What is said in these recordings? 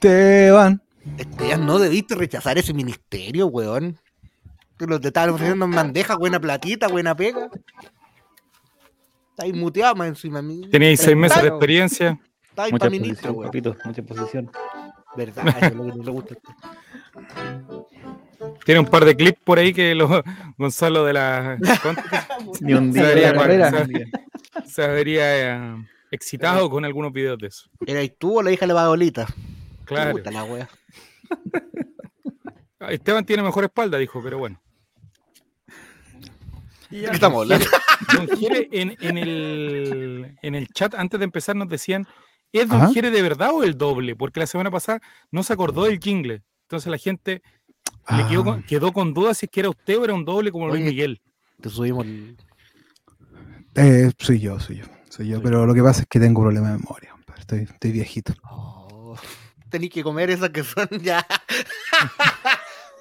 Esteban. Esteban, no debiste rechazar ese ministerio, weón. Tú lo te estaban ofreciendo en bandeja, buena platita, buena pega. Está ahí muteado más encima. mi- Teníais seis meses de experiencia. Está ahí Mucha para ministro, posición, weón. papito, mucha posición. Verdad, eso es lo que no le gusta. Tiene un par de clips por ahí que los Gonzalo de la. Ni un Se día vería de la carrera. cual- se habría eh, excitado con algunos videos de eso. ¿Eras tú o la hija de la Bagolita? Claro. Puta la wea. Ah, Esteban tiene mejor espalda, dijo, pero bueno. ¿De qué estamos hablando? Don Jere, en, en el, en el chat antes de empezar nos decían, ¿es Don Ajá. Jere de verdad o el doble? Porque la semana pasada no se acordó del jingle. Entonces la gente le quedó, Ah. con, quedó con dudas si es que era usted o era un doble como Luis Oye. Miguel. Te subimos el... Eh, soy yo, soy yo. Soy yo, pero lo que pasa es que tengo problemas de memoria. estoy viejito. Oh, Tenéis que comer esas que son ya.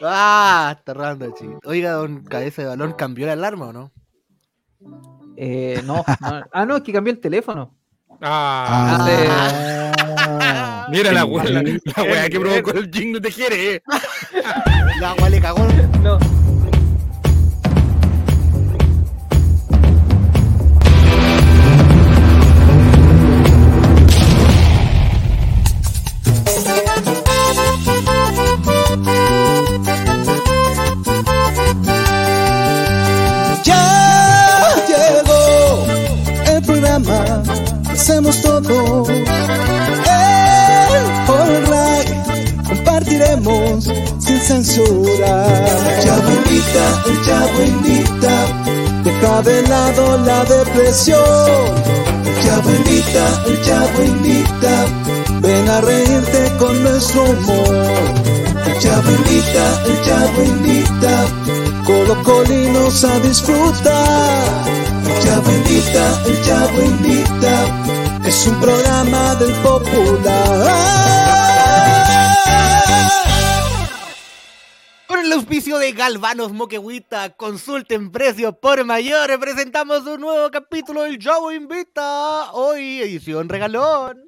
ah, está rando, chico. Oiga, don Cabeza de Balón, ¿cambió la alarma o no? Eh, no, no. Ah, no, es que cambié el teléfono. Ah, Ah. mira la wea, la, la wea que provocó el jingle de Jere. eh. La agua le cagó. No. Censura. Invita, el Chavo invita, deja de lado la depresión. El invita, el Chavo invita, ven a reírte con nuestro humor. El invita, el Chavo invita, colocolinos a disfrutar. Invita, el Chavo invita, es un programa del popular. Con el auspicio de Galvanos Moquegüita, consulten precios por mayores, presentamos un nuevo capítulo del Chavo Invita. Hoy, edición regalón.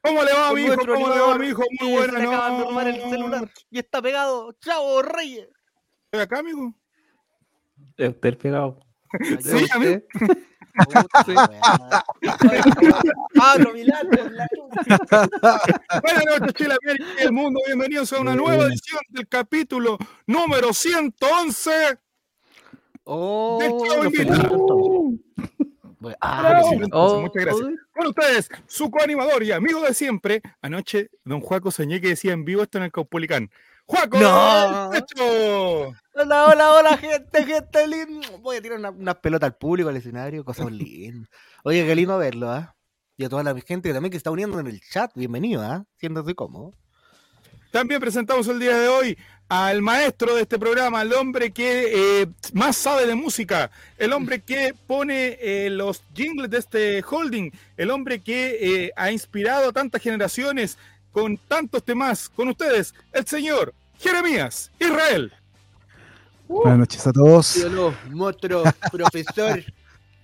¿Cómo le va, Con mi hijo? nuestro ¿Cómo le va, animador, mi hijo? que Muy se buena acaban de robar el noche. celular y está pegado. Chavo Reyes. ¿Estoy acá, amigo? Es usted el pegado. Sí, amigo. Pablo. Buenas noches, Chile, América y el mundo. Bienvenidos a una nueva edición del capítulo número 111 del Oh. Bueno, ah, felicito. Oh, Muchas gracias. Con ustedes, su coanimador y amigo de siempre. Anoche, don Juaco soñé que decía en vivo esto en el Caupolicán. ¡Juaco! No. ¡Hecho! Hola, hola, hola, gente, gente linda. Voy a tirar una, una pelota al público, al escenario, cosas lindas. Oye, qué lindo verlo, ¿ah? Y a toda la gente también que está uniendo en el chat, bienvenido, ¿ah? Siéntate cómodo. También presentamos el día de hoy al maestro de este programa, el hombre que eh, más sabe de música, el hombre que pone eh, los jingles de este holding, el hombre que eh, ha inspirado a tantas generaciones con tantos temas. Con ustedes, el señor Jeremías Israel. Buenas noches a todos. Ídolo, monstruo, profesor.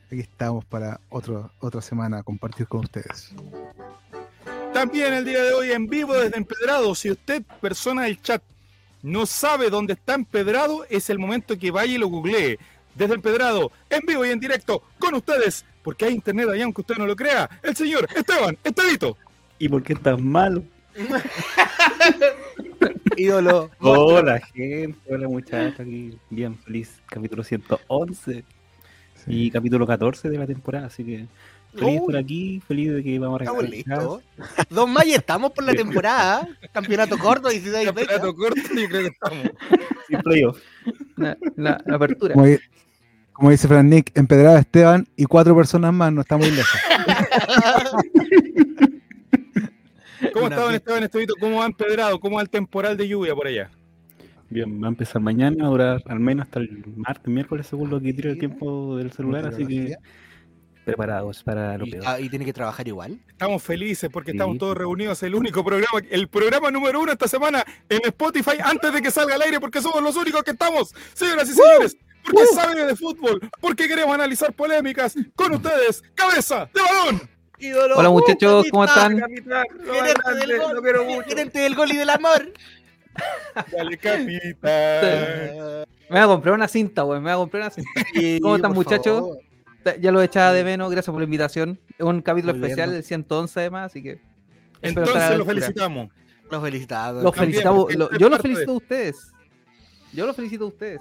Aquí estamos para otro, otra semana a compartir con ustedes. También el día de hoy en vivo desde Empedrado. Si usted, persona del chat, no sabe dónde está Empedrado, es el momento que vaya y lo googlee. Desde Empedrado, en vivo y en directo, con ustedes, porque hay internet allá, aunque usted no lo crea, el señor Esteban Estevito. ¿Y por qué estás malo? Ídolo. Hola, gente. Hola, muchachos. Aquí, bien feliz. Capítulo 111 y Sí. capítulo 14 de la temporada. Así que feliz Uy. aquí. Feliz de que vamos a Estamos regalar. listos. Dos más y estamos por la temporada. Campeonato corto, 16 fechas. Campeonato corto, yo creo que estamos. Y playoff. La, la- la apertura. Como dice Fran Nick, empedrada Esteban y cuatro personas más, no está muy lejos. ¿Cómo fiesta. Esteban Estevito? ¿Cómo va Empedrado? ¿Cómo va el temporal de lluvia por allá? Bien, va a empezar mañana, a durar al menos hasta el martes, miércoles, según lo que tire el tiempo del celular. Así que preparados para lo peor. ah, y tiene que trabajar igual. Estamos felices porque Sí. estamos todos reunidos. El único programa, el programa número uno esta semana en Spotify antes de que salga al aire porque somos los únicos que estamos, señoras y señores. Porque saben de fútbol, porque queremos analizar polémicas con ustedes. Cabeza de balón. Ídolo, Hola uh, muchachos, ¿cómo están? Capitán, Gerente del gol, quiero mucho. gerente del gol y del amor. Dale, capitán. Me voy a comprar una cinta, weón. Me voy a comprar una cinta. ¿Cómo están, muchachos? favor. Ya lo echaba de menos, gracias por la invitación. Es un capítulo Muy bien, especial, ¿no? el 111 además, así que. Entonces lo felicitamos. Los felicitamos. Los felicitamos. lo- yo los felicito a ustedes. Yo los felicito a ustedes.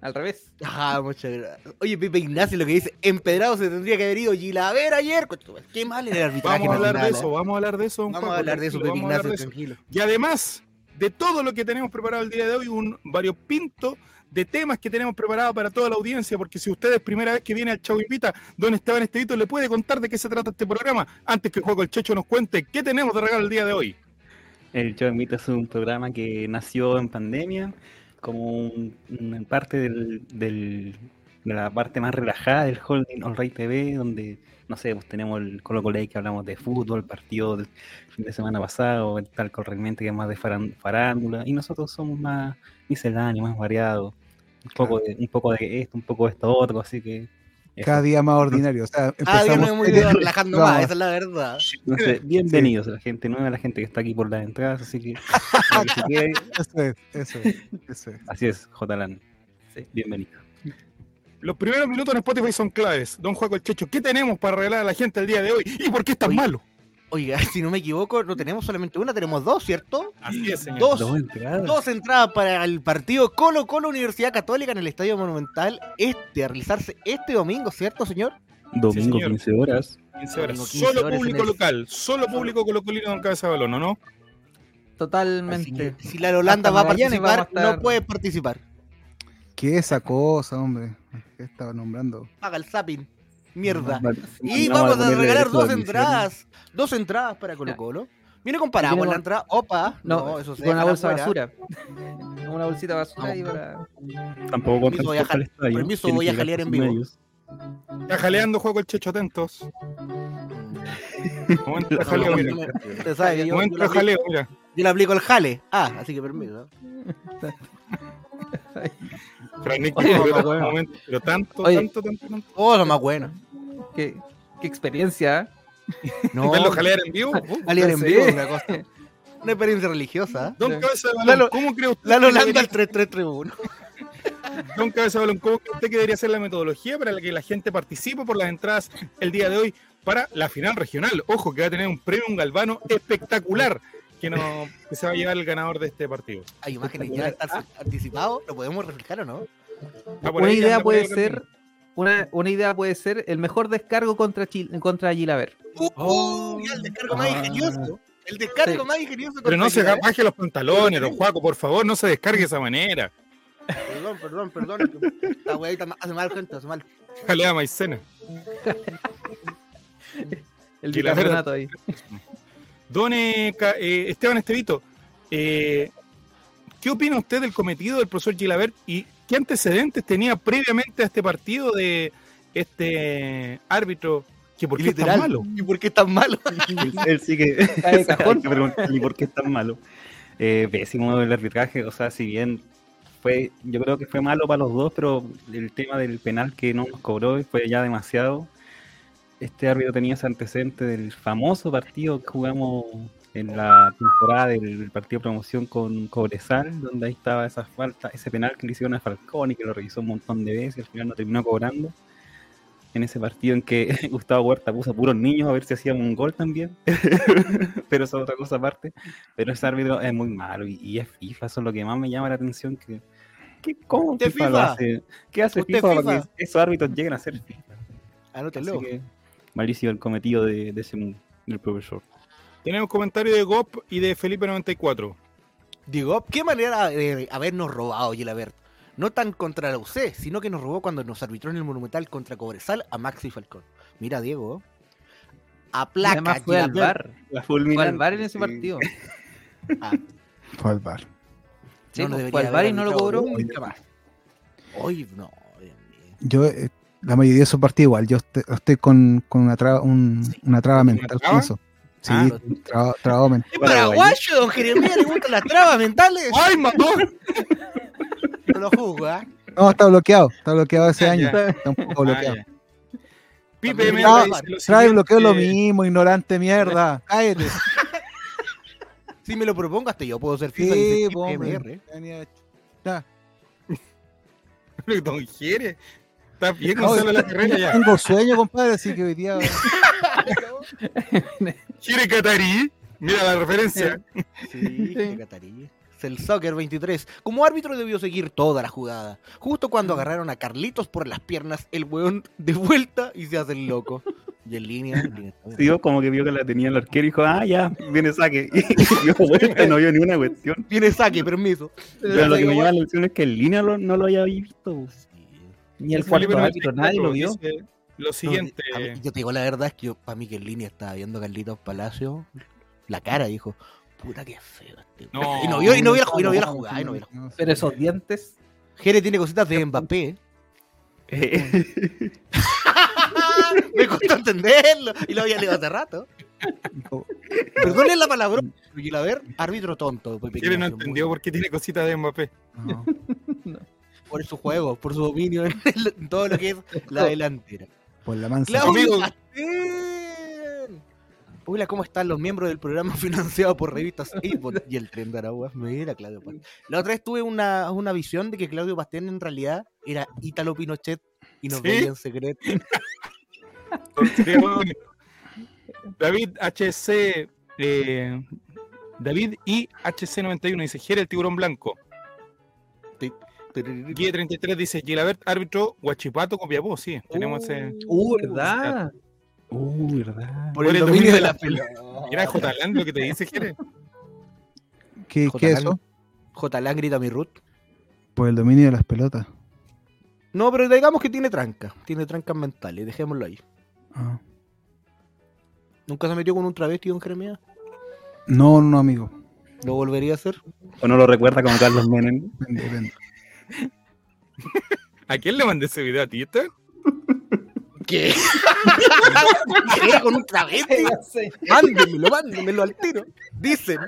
Al revés. Ah, muchas gracias. Oye, Pepe Ignacio lo que dice, empedrado se tendría que haber ido Gilaver ayer. Qué mal era el arbitraje. Vamos a hablar de eso, ¿eh? vamos a hablar de eso. don Vamos a hablar de eso, hablar Ignacio, de eso. tranquilo. Y además de todo lo que tenemos preparado el día de hoy, un variopinto de temas que tenemos preparado para toda la audiencia, porque si usted es primera vez que viene al Chavo Invita, don Esteban Estevito le puede contar de qué se trata este programa, antes que el juego el Checho nos cuente qué tenemos de regalo el día de hoy. El Show Invita es un programa que nació en pandemia como un- una parte del, del- de la parte más relajada del Holding On Right TV, donde, no sé, pues tenemos el Colo Colo que hablamos de fútbol, partido del fin de semana pasado, el tal corriente que es más de farándula, y nosotros somos más misceláneos, más variados, un poco, de, un poco de esto, un poco de esto otro, así que... Cada día más ordinario. O sea, Ah, no hemos serio, ido relajando no, más, esa es la verdad. Entonces, bienvenidos a la gente nueva, a la gente que está aquí por las entradas, así que... que Eso es, eso es, eso es. Así es, J. Sí. Bienvenido. Los primeros minutos en Spotify son claves. Don Juaco el Checho, ¿qué tenemos para regalar a la gente el día de hoy? ¿Y por qué es tan Oye, malo? Oiga, si no me equivoco, no tenemos solamente una, tenemos dos, ¿cierto? Así es, señor. Dos, Dos entradas. dos entradas para el partido Colo Colo Universidad Católica en el Estadio Monumental este, a realizarse este domingo, ¿cierto, señor? Domingo, señor. 15 horas. 15 horas. Domingo, 15 Solo horas en público el- local, solo público colocolino don Cabeza de Balón, ¿o no? Totalmente. que si la Holanda Hasta va a participar, vamos a estar- no puede participar. ¿Qué es esa cosa, hombre? ¿Qué estaba nombrando? Paga el zapping. Mierda. Y vamos a regalar dos entradas. Dos entradas para Colo Colo. Viene con paraguas Viene la entrada. Opa. No, No, eso con una bolsa de basura. Una bolsita de basura y para. Tampoco con Permiso, voy a jalear en vivo. Está jaleando Juaco el Checho, atentos. Momento de jaleo, mira. sabe yo, Momento de jaleo, mira. yo le aplico el jale. Ah, así que permiso. Fran Nico, Oye, pero, bueno. momento, pero tanto, Oye. tanto, tanto, tanto. Oh, lo más bueno. Qué, qué experiencia. No, ¿Verlo jalear en vivo? Jalear en vivo es una cosa. Una experiencia religiosa. Don Sí. Cabeza de Balón, Lalo- ¿cómo cree usted? La que Holanda debería- al 3-3-3-1. Don Cabeza de Balón, ¿cómo cree usted que debería ser la metodología para la que la gente participe por las entradas el día de hoy para la final regional? Ojo, que va a tener un premio, un galvano espectacular que, no, que se va a llevar el ganador de este partido. Hay imágenes ya están anticipados. ¿Lo podemos reflejar o no? Por Una idea puede ser. Una, una idea puede ser el mejor descargo contra, Chil- contra Gilaver. Uh, ya el descargo más Ah. ingenioso. El descargo Sí. más ingenioso. Pero no se baje los pantalones, don Juaco, por favor, no se descargue de esa manera. Perdón, perdón, perdón. Esta weadita hace mal, gente, hace mal. Jalea maicena. El Gilaver- bicarbonato ahí. Don eh, Esteban Estevito, eh, ¿qué opina usted del cometido del profesor Gilabert y qué antecedentes tenía previamente a este partido de este árbitro que por Y qué es tan literal. malo? ¿Y por qué es tan malo? Él, sí que. Preguntarle por qué es tan malo. Eh, pésimo el arbitraje, o sea, si bien fue, yo creo que fue malo para los dos, pero el tema del penal que no nos cobró fue ya demasiado. Este árbitro tenía ese antecedente del famoso partido que jugamos en la temporada del partido de promoción con Cobresal, donde ahí estaba esa falta, ese penal que le hicieron a Falcón y que lo revisó un montón de veces y al final no terminó cobrando. En ese partido en que Gustavo Huerta puso a puros niños a ver si hacíamos un gol también. pero eso es otra cosa aparte. Pero ese árbitro es muy malo y, y es FIFA, eso es lo que más me llama la atención. Que, que ¿Cómo ¿Usted FIFA, lo FIFA? hace? ¿Qué hace ¿Usted FIFA, para FIFA? que esos árbitros lleguen a ser FIFA? Así Anótelo. que malísimo el cometido de, de ese mu- del profesor. Tenemos comentario de Gop y de Felipe94. Digo, qué manera de habernos robado Gilabert. No tan contra la UC, sino que nos robó cuando nos arbitró en el Monumental contra Cobresal a Maxi Falcón. Mira, Diego. A Y placa. además fue al bar. La Fue al bar en ese sí. partido. Ah, Fue al bar. Sí, no pues, debería fue al bar haber y no lo cobró. nunca más. Hoy no. Yo, eh, la mayoría de esos partidos igual, yo est- estoy con, con una, traba, un- una traba ¿Una mental con eso. Sí, Ah. traba, traba mental. ¿Es paraguayo, don Jeremías? ¿Le gustan las trabas mentales? ¡Ay, matón! No lo juzgo, ¿ah? No, está bloqueado, está bloqueado ese Ah, año. ya. Está un poco Ah, bloqueado. ya. Pipe me Ah, dice lo Trae bloqueo lo mismo, ignorante mierda. Cállate. Si me lo propongo, hasta yo puedo ser FIFA Sí, y ser. Don Jere. ¿Estás bien, No, Gonzalo la carrera ya? Tengo sueño, compadre, así que hoy día. Jere Catarí. Mira la referencia. Sí, qué catarí. El Soccer 23. Como árbitro debió seguir toda la jugada. Justo cuando agarraron a Carlitos por las piernas, el weón de vuelta y se hace el loco. Y en línea. en línea. Sí, yo como que vio que la tenía el arquero y dijo, ah, ya, viene saque. Y yo vuelta, no vio ninguna cuestión. Tiene saque, permiso. Pero lo que me llama la atención es que en línea lo- no lo había visto. Ni el cuarto árbitro, 94 nadie lo vio. dice Lo siguiente. No, a mí- yo te digo la verdad, es que yo, para mí que en línea estaba viendo a Carlitos Palacio. La cara dijo, puta que feo este. No. weón". y no vio, y no vio la, y no vio la jugada. y no vio la jugada. Pero esos dientes. Jere tiene cositas de Mbappé. Eh, Me costó entenderlo. Y lo había leído hace rato. Perdónen la palabra. Y a ver, árbitro tonto. Jere no entendió por qué tiene cositas de Mbappé. No. Por su juego, por su dominio en, el- en todo lo que es la delantera. Por la mansa. Claudio. Hola, ¿cómo están los miembros del programa financiado por revistas Avon y el tren de Aragua? Mira, Claudio Pastén. La otra vez tuve una, una visión de que Claudio Pastén en realidad era Ítalo Pinochet y nos ¿Sí? veía en secreto. David HC. eh, David IHC91 dice: Jere el tiburón blanco. Guía 33 dice: Gilabert, árbitro, Guachipato, Copiapó. Sí, tenemos ese. Uh, ¿verdad? Uh, verdad. Por el dominio de la pelota. Mira, J. Land lo que te dice, Jere. ¿Qué, qué es eso? J. Lang grita mi root. Por el dominio de las pelotas. No, pero digamos que tiene tranca. Tiene trancas mentales. Dejémoslo ahí. Ah. ¿Nunca se metió con un travesti don Jeremías? No, no, amigo. ¿Lo volvería a hacer? O no lo recuerda como Carlos Menem. Depende, depende. ¿A quién le mandé ese video a ti, este? ¿Qué? ¿Qué? ¿Con un travesti? Mándenmelo, mándenmelo al tiro. Dicen.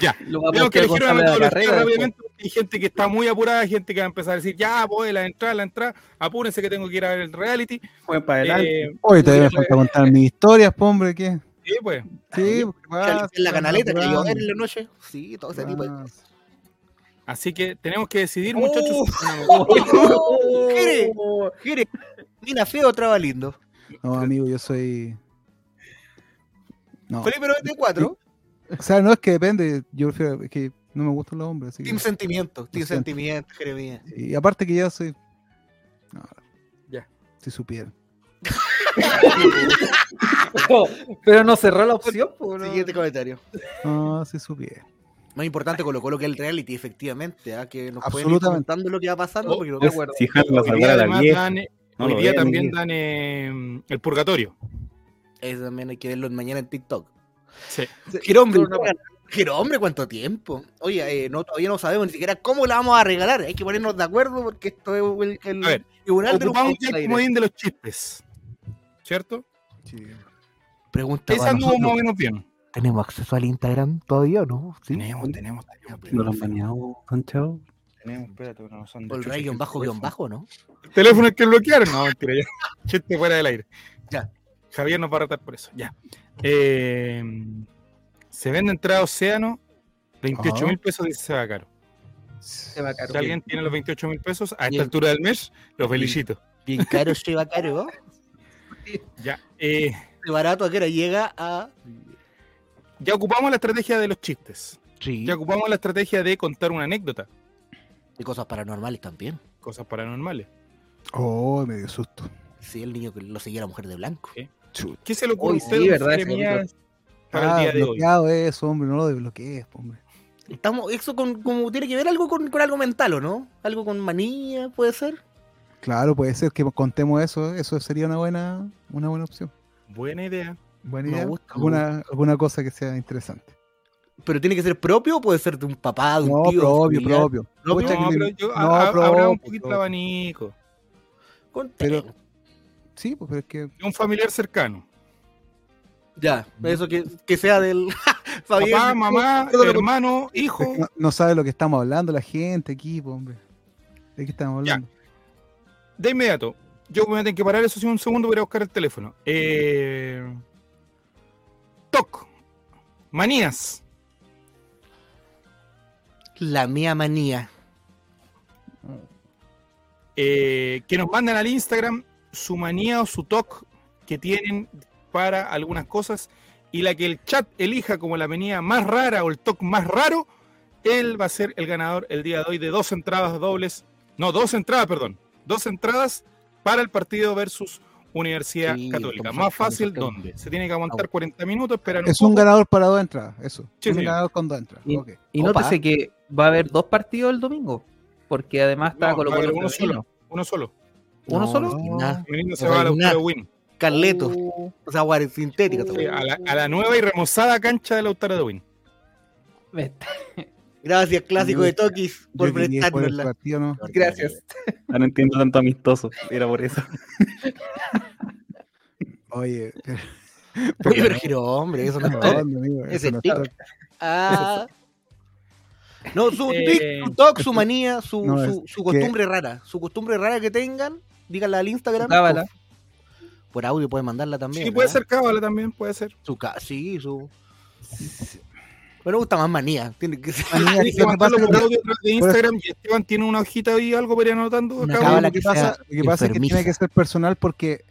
Ya. Lo va a Tengo que elegir una metodología rápidamente. Hay gente que está muy apurada, hay gente que va a empezar a decir, ya, voy, la entrada, la entrada, apúrense que tengo que ir a ver el reality. Fue para adelante. Eh, Oye, todavía me falta contar mis historias, po, hombre, ¿qué? sí, pues. Sí, pues. En la canaleta que yo en la noche. Sí, todo ese tipo de Ah, cosas. Así que tenemos que decidir, muchachos. Oh, Jere, Jere, Mira feo, traba lindo. No, amigo, yo soy. No. Felipe 94, O sea, no es que depende. Yo prefiero. Es que no me gustan los hombres. Así que- Team Sentimiento, Team. Sentimiento, Jeremías. Y aparte que ya soy. No, Ya. Si supieran. Pero no cerró la opción. no. Siguiente comentario. No, si supieran. Más importante con lo, con lo que es el reality, efectivamente, ¿ah? que nos pueden ir Absolutamente. comentando lo que va pasando. porque lo de que- acuerdo. Si dan, No hoy día también ni- dan eh, el purgatorio. Eso también hay que verlo mañana en TikTok. Sí. Quiero hombre, quiero hombre, ¿cuánto tiempo? Oye, eh, no, todavía no sabemos ni siquiera cómo la vamos a regalar. Hay que ponernos de acuerdo porque esto es el, el A ver, tribunal de los comodín de los chistes. ¿Cierto? Pregunta Esa anduvo más o menos bien. ¿Tenemos acceso al Instagram todavía o no? ¿Sí? Tenemos, tenemos, tenemos. No lo han baneado, Sancho. Tenemos, espérate, pero no son de el rey guion bajo guion bajo, ¿no? El teléfono es que bloquearon. No, mentira, ya. Chiste fuera del aire. Ya. Javier nos va a retar por eso. Ya. Eh, se vende entrada a Océano, 28 mil pesos, dice se va caro. Se va caro. Si alguien tiene los 28 mil pesos a esta Bien. altura del mes, lo felicito. Bien caro, lleva caro. Ya. Eh, De barato que ahora llega a. ya ocupamos la estrategia de los chistes. Sí. Ya ocupamos la estrategia de contar una anécdota. Y cosas paranormales también. Cosas paranormales. Oh, me dio susto. Sí, el niño que lo seguía la mujer de blanco. Chut. ¿Qué se le ocurre Hoy a usted, sí, ¿verdad? Para Ah, el día de hoy? bloqueado eso, hombre, no lo desbloquees, hombre. Estamos, eso con, como tiene que ver algo con, con algo mental, ¿o no? Algo con manía, puede ser. Claro, puede ser que contemos eso, eso sería una buena, una buena opción. Buena idea. Buena idea. gusta, alguna, alguna cosa que sea interesante. Pero tiene que ser propio o puede ser de un papá, de un No, tío. de un propio, propio. ¿Propio? Pucha, No, que pero yo, no, a- a- habrá propio, un poquito propio. abanico. Pero- Sí, pues pero es que Un familiar cercano. Ya, eso que, que sea del. Fabián, Papá, mamá, hermano, hijo. no, no sabe lo que estamos hablando la gente aquí, pues, hombre. ¿De qué estamos Ya. hablando? De inmediato, yo me voy a tener que parar eso sí un segundo para buscar el teléfono. Eh, TOC. Manías. La mía manía. eh, que nos manden al Instagram su manía o su TOC que tienen para algunas cosas y la que el chat elija como la manía más rara o el TOC más raro, él va a ser el ganador el día de hoy de dos entradas dobles, no, dos entradas, perdón, dos entradas para el partido versus Universidad Sí, Católica. Más fácil. ¿dónde? Se tiene que aguantar 40 minutos, esperar Es un ganador para dos entradas, eso. Sí, un sí. ganador con dos entradas. Y, ok. y nótese que va a haber dos partidos el domingo. Porque además está No, Colo Colo uno solo. Uno solo. ¿Uno No, solo? no, nada. Femenino se va a la Win. Carleto. Uh, O sea, guare sintética. Sí, a, la, a la nueva y remozada cancha de Lautaro de Win. Está- Gracias, clásico de Tokis, por Yo quería ir por el prestarnos la. partido, ¿no? Gracias. No entiendo tanto amistoso. Era por eso. Oye, Oye, pero giro, hombre, eso no es amigo, Ese eso no tic. está- Ah. No, su Eh, tic, su toc, su manía, su, no, su, es su costumbre rara. Su costumbre rara que tengan, díganla al Instagram. Cábala. Por audio pueden mandarla también. Sí, puede ¿ah? ser cábala también, puede ser. Su ca- sí, su. Pero me gusta más manía. Tiene que ser. Manía, que pasa de Instagram y Esteban tiene una hojita ahí, algo para ir anotando. Acá, lo que que pasa, lo que pasa es que tiene que ser personal porque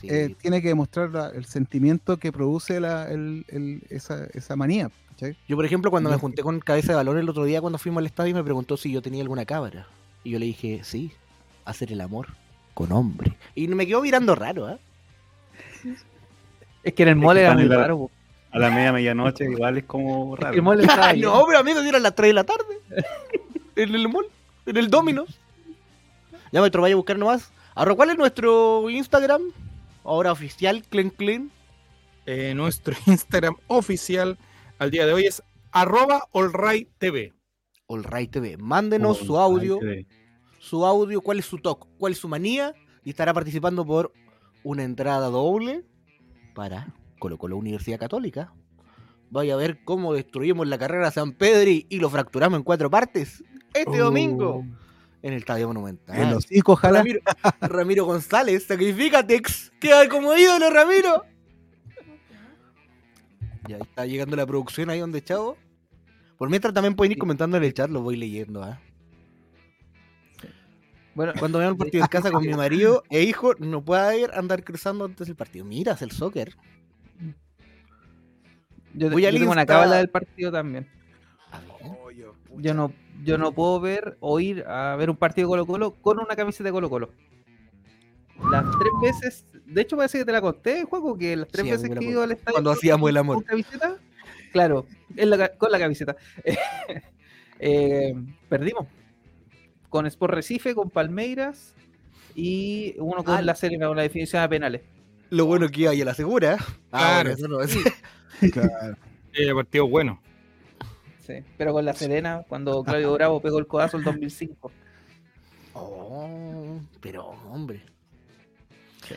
Sí. eh, tiene que demostrar la- el sentimiento que produce la, el- el- esa, esa manía. Yo, por ejemplo, cuando me junté con Cabeza de Balón el otro día cuando fuimos al estadio, me preguntó si yo tenía alguna cámara. Y yo le dije, sí, hacer el amor con hombre. Y me quedó mirando raro, ¿ah? Es que en el que era muy raro. A la media medianoche igual es como raro. el mall lleno. no, pero amigo, eran las 3 de la tarde. en el mall, en el Dominos. Ya me vaya a buscar nomás. Ahora, ¿cuál es nuestro Instagram? Ahora oficial, Clean Clean. Eh, nuestro Instagram oficial al día de hoy es arroba allrighttv. Allright TV. Mándenos su audio. su audio, cuál es su toque, cuál es su manía, y estará participando por una entrada doble para Colo Colo Universidad Católica. Vaya a ver cómo destruimos la carrera San Pedri y lo fracturamos en cuatro partes este Oh. domingo en el Estadio Monumental. En los cinco, ojalá. Ramiro, Ramiro González, sacrifícatex. Queda como ídolo, Ramiro. Ya está llegando la producción ahí donde chavo. Por mientras también pueden ir comentando en el chat, lo voy leyendo. ¿ah? Bueno, Cuando vean el partido en casa con mi marido e hijo, no pueda ir andar cruzando antes del partido. Miras el soccer. Yo, voy yo tengo una cábala del partido también. Yo no, yo no puedo ver o ir a ver un partido de Colo Colo con una camiseta de Colo Colo. Las tres veces, de hecho parece que te la conté, juego, que las tres Sí, veces que he ido al estadio Cuando con- hacíamos el amor. con camiseta, claro, en la ca- con la camiseta. Eh, perdimos. Con Sport Recife, con Palmeiras y uno con Ah, la serie con la definición de penales. Lo bueno que iba y a la segura. Ah, Claro. bueno, eso no es. Claro. Partido bueno. Sí, pero con la Serena, cuando Claudio Bravo pegó el codazo el 2005. Oh, pero hombre.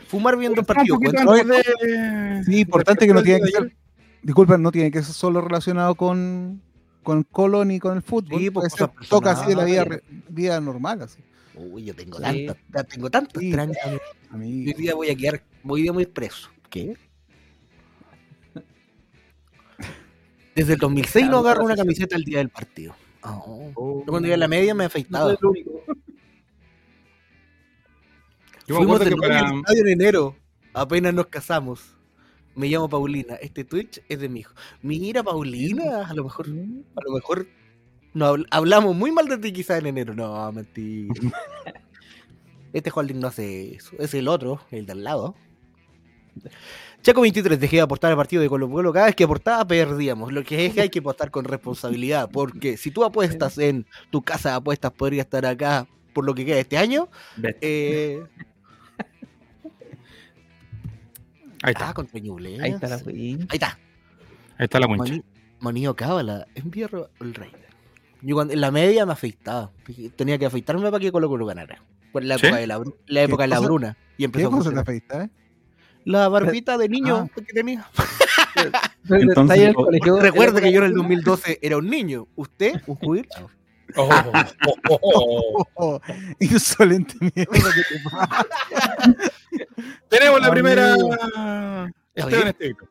Fumar viendo el partido. poquito ¿cuánto- antes de- Sí, importante que no tiene que ser. Disculpen, no tiene que ser solo relacionado con, con Colo ni con el fútbol. Sí, pues, ser- toca así de la vida, vida normal. Así. Uy, yo tengo Sí. tantas, tengo tantas Sí. trancas. A mí, Hoy día voy a quedar, hoy día muy preso. ¿Qué? Desde el 2006 no agarro una camiseta el día del partido. Oh. Yo Cuando iba a la media me afeitaba. Yo me Fuimos acuerdo de que para, al estadio en enero. Apenas nos casamos. Me llamo Paulina. Este Twitch es de mi hijo. Mira, Paulina, a lo mejor, a lo mejor no habl- hablamos muy mal de ti quizás en enero. No, mentira. Este holding no hace eso. Es el otro, el de al lado. Chaco 23, dejé de aportar al partido de Colo Colo. Cada vez que aportaba, perdíamos. Lo que es que hay que apostar con responsabilidad. Porque si tú apuestas en tu casa de apuestas, podría estar acá por lo que queda este año. Eh, ahí está, Ah, con. Ahí está la. Ahí está. ahí está la wincha. Mani- Manío Cábala. Envía ro- el rey. Yo cuando, en la media me afeitaba. Tenía que afeitarme para que Colo Colo ganara. Fue la ¿Sí? época de la, bru- la, época de la cosa? bruna. Y ¿Qué empezó a cosa te funcionar. Afeitas, eh? La barbita de niño Ah. que tenía. Entonces, Entonces, ahí en el o- colegio- Recuerda que yo en el 2012 era un niño. ¿Usted? ¿Un jubilado? Oh, oh, oh, insolente mierda que te pasa. Tenemos la primera. Esteban Estevito.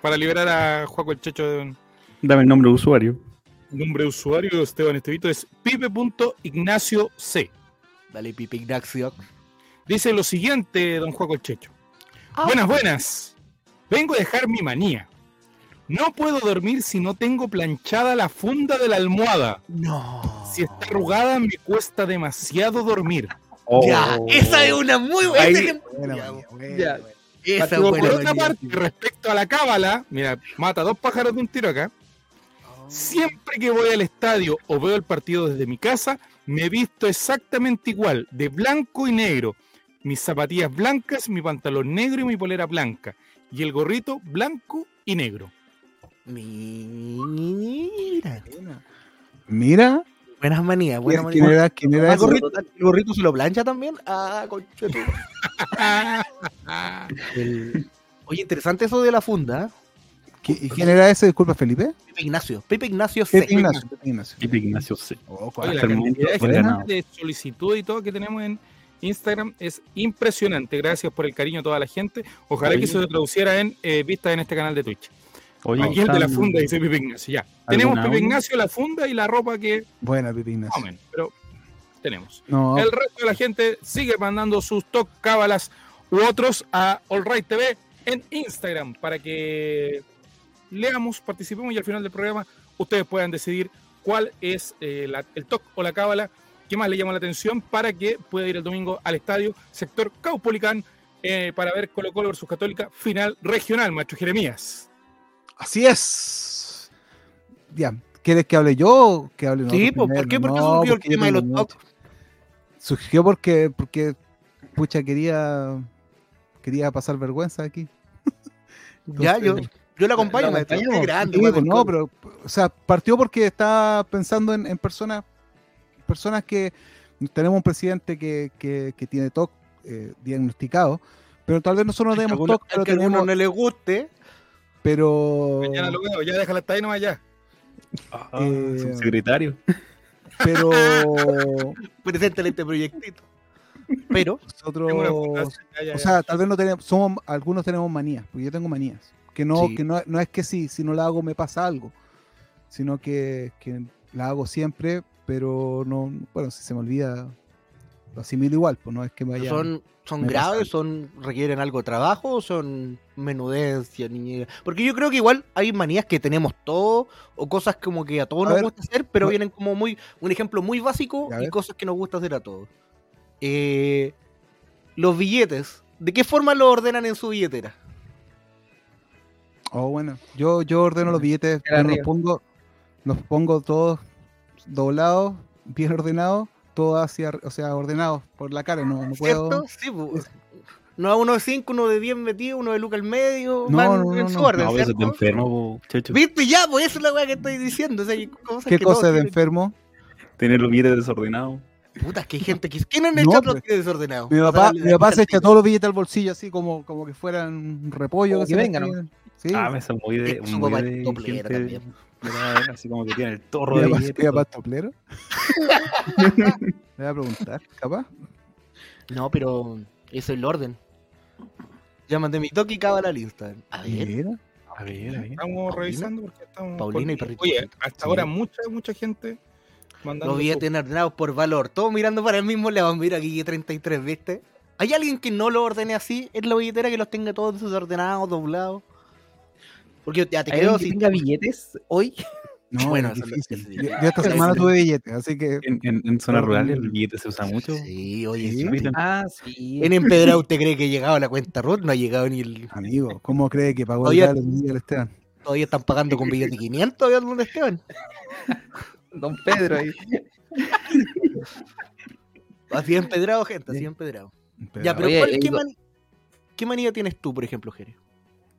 Para liberar a Juaco el Checho de un Dame el nombre de usuario. nombre de usuario de Esteban Estevito. Es pipe.ignacio C. Dale, Pipe Ignacio. Dice lo siguiente, don Juaco el Checho. Buenas, buenas. Vengo a dejar mi manía. No puedo dormir si no tengo planchada la funda de la almohada. No. Si está arrugada me cuesta demasiado dormir. Ya, esa es una muy buena. Ahí- Buena Ya, buena, Ya. buena. Esa es Pero por otra parte, tío. respecto a la cábala, mira, mata dos pájaros de un tiro acá. Siempre que voy al estadio o veo el partido desde mi casa, me visto exactamente igual, de blanco y negro. Mis zapatillas blancas, mi pantalón negro y mi polera blanca. Y el gorrito blanco y negro. Mira. Mira, Buenas manías, buenas ¿quién manías. era, quién era ¿El ese? gorrito, el gorrito se lo plancha también? Ah, El- Oye, interesante eso de la funda. ¿eh? ¿Qui- ¿Y quién era ese? Disculpa, Felipe. Pipe Ignacio. Pipe Ignacio C. Pepe Ignacio. Pepe Ignacio. Pipe Ignacio C. Oh, Oye, cuál- la el cantidad de, fue gente, ganado. de solicitud y todo que tenemos en Instagram es impresionante. Gracias por el cariño a toda la gente. Ojalá Oye. que eso se traduciera en eh, vistas en este canal de Twitch. Oye, Aquí el de la funda dice Pipe Ignacio. Ya. Tenemos ¿Algún Pipe? Ignacio, la funda y la ropa que Buena, o Ignacio. pero tenemos. No, El resto de la gente sigue mandando sus top cábalas u otros a All Right TV en Instagram para que leamos, participemos y al final del programa ustedes puedan decidir cuál es eh, la- el top o la cábala que más le llama la atención para que pueda ir el domingo al estadio sector Caupolicán eh, para ver Colo Colo versus Católica final regional, maestro Jeremías. así es. Ya, ¿quieres que hable yo o que hable Sí, ¿por qué? ¿Por qué No, surgió el tema de los mucho. Surgió porque, porque, pucha, quería, quería pasar vergüenza aquí. Ya, yo, yo la acompaño, ¿Lo maestro. Qué grande, Sí, pues no, pero, o sea, partió porque estaba pensando en, en personas, personas que tenemos un presidente que, que, que tiene TOC eh, diagnosticado, pero tal vez nosotros no tenemos alguno- TOC, al pero que tenemos, no le guste. pero, Mañana lo veo, ya déjala hasta ahí nomás ya. Ah, Eh, subsecretario. pero Preséntale este proyectito. Pero, nosotros, ya, ya, o ya. sea, tal vez no tenemos, somos, algunos tenemos manías, porque yo tengo manías, que no, Sí. que no, no es que si, si no la hago me pasa algo, sino que, que la hago siempre, pero no, bueno, si se me olvida, lo asimilo igual, pues no es que me vaya... ¿son, son me pasa graves? ¿Son requieren algo de trabajo? ¿O son menudencia, niñera? Porque yo creo que igual hay manías que tenemos todos, o cosas como que a todos A nos ver, gusta hacer, pero no- vienen como muy, un ejemplo muy básico y ver. cosas que nos gusta hacer a todos. Eh, los billetes, ¿de qué forma los ordenan en su billetera? Oh, bueno, yo, yo ordeno los billetes, los pongo, los pongo todos doblados, bien ordenados, todos hacia, o sea, ordenados por la cara, no, no puedo... Sí, pues. No a uno de 5, uno de 10 metido, uno de Luca al medio, No, van no, no, en su orden, No, eso te ¿cierto? enfermo, po, checho. ¿Viste? Ya, pues esa es la weá que estoy diciendo. O sea, cosas ¿Qué que cosa todos de tienen- enfermo? Tener los billetes desordenados. Puta, es que hay gente que. ¿Quién en el No, chat los pues, tiene desordenados? Mi O sea, papá, mi papá se echa todos los billetes al bolsillo así como, como que fueran repollo. Como se que me vengan. Sí, Ah, me son muy de. Muy papá de es toplera Así como que tiene el torro de billetes. es toplero. Le voy a preguntar, capaz. No, pero eso es el orden. Llámate mi toque y cábala al Instagram. A ver. Mira. A ver, a ver. Estamos Paulina. revisando porque estamos. Paulina y Perrito Oye, hasta Sí. ahora mucha, mucha gente mandando. Los billetes ordenados por valor. Todos mirando para el mismo lado. Mira aquí 33, ¿viste? ¿Hay alguien que no lo ordene así en la billetera que los tenga todos desordenados, doblados? Porque ya te ¿Hay creo alguien que si. tenga billetes hoy? No, Bueno, es difícil. Yo, esta semana tuve billetes, así que En, en, en zonas rurales el billete se usa mucho. Sí, oye, Sí. Ah, sí. En Empedrado usted cree que ha llegado la cuenta RUT, no ha llegado ni el. amigo, ¿cómo cree que pagó el Miguel Esteban? Todavía están pagando con billete de 500 todavía donde Esteban. Don Pedro ahí. Así empedrado, gente, así empedrado. Ya, pero Oye, ¿cuál- el qué, manía tienes tú, por ejemplo, Jere?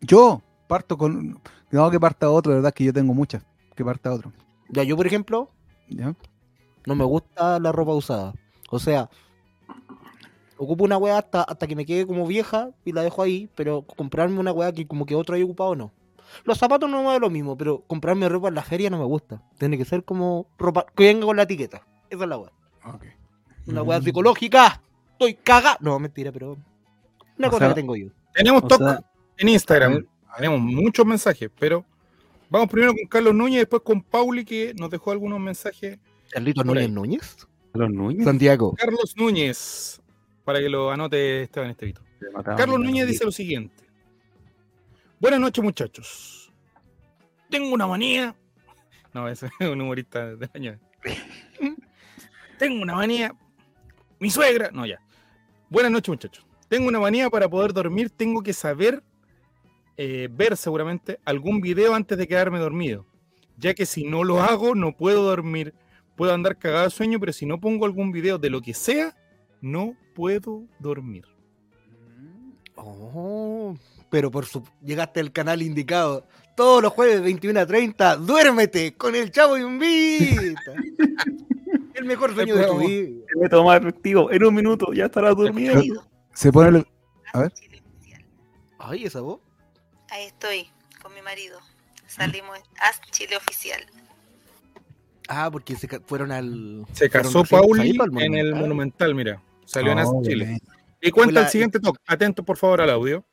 Yo parto con. No, que parta otro, de verdad que yo tengo muchas. Que parta otro. Ya, yo, por ejemplo, ¿Ya? no me gusta la ropa usada. O sea, ocupo una weá hasta, hasta que me quede como vieja y la dejo ahí, pero comprarme una weá que como que otro haya ocupado, no. Los zapatos no me da lo mismo, pero comprarme ropa en la feria no me gusta. Tiene que ser como ropa que venga con la etiqueta. Esa es la weá. Ok. Una weá psicológica. Estoy caga. No, mentira, pero. Una O cosa sea, que tengo yo. Tenemos sea, en Instagram. Tenemos muchos mensajes, pero vamos primero con Carlos Núñez, después con Pauli, que nos dejó algunos mensajes. Carlitos. Núñez Núñez. Carlos Núñez. Santiago. Carlos Núñez, para que lo anote Esteban Estevito. Carlos Núñez dice lo siguiente. Buenas noches, muchachos. Tengo una manía. No, ese es un humorista de año. Tengo una manía. Mi suegra. No, ya. Buenas noches, muchachos. Tengo una manía para poder dormir. Tengo que saber eh, ver seguramente algún video antes de quedarme dormido. Ya que si no lo hago, no puedo dormir. Puedo andar cagado de sueño, pero si no pongo algún video de lo que sea, no puedo dormir. Oh, pero por su llegaste al canal indicado. Todos los jueves 21 a 30, duérmete con el chavo invita. el mejor sueño de tu vida. El método más efectivo. En un minuto ya estará dormido. Se pone el- A ver. Ay, esa voz. Ahí estoy, con mi marido. Salimos a Chile Oficial. Ah, porque se fueron al. Se casó al en el Monumental. Monumental, mira. Salió en Oh, As Chile. Y cuenta el siguiente toque. Atento, por favor, al audio.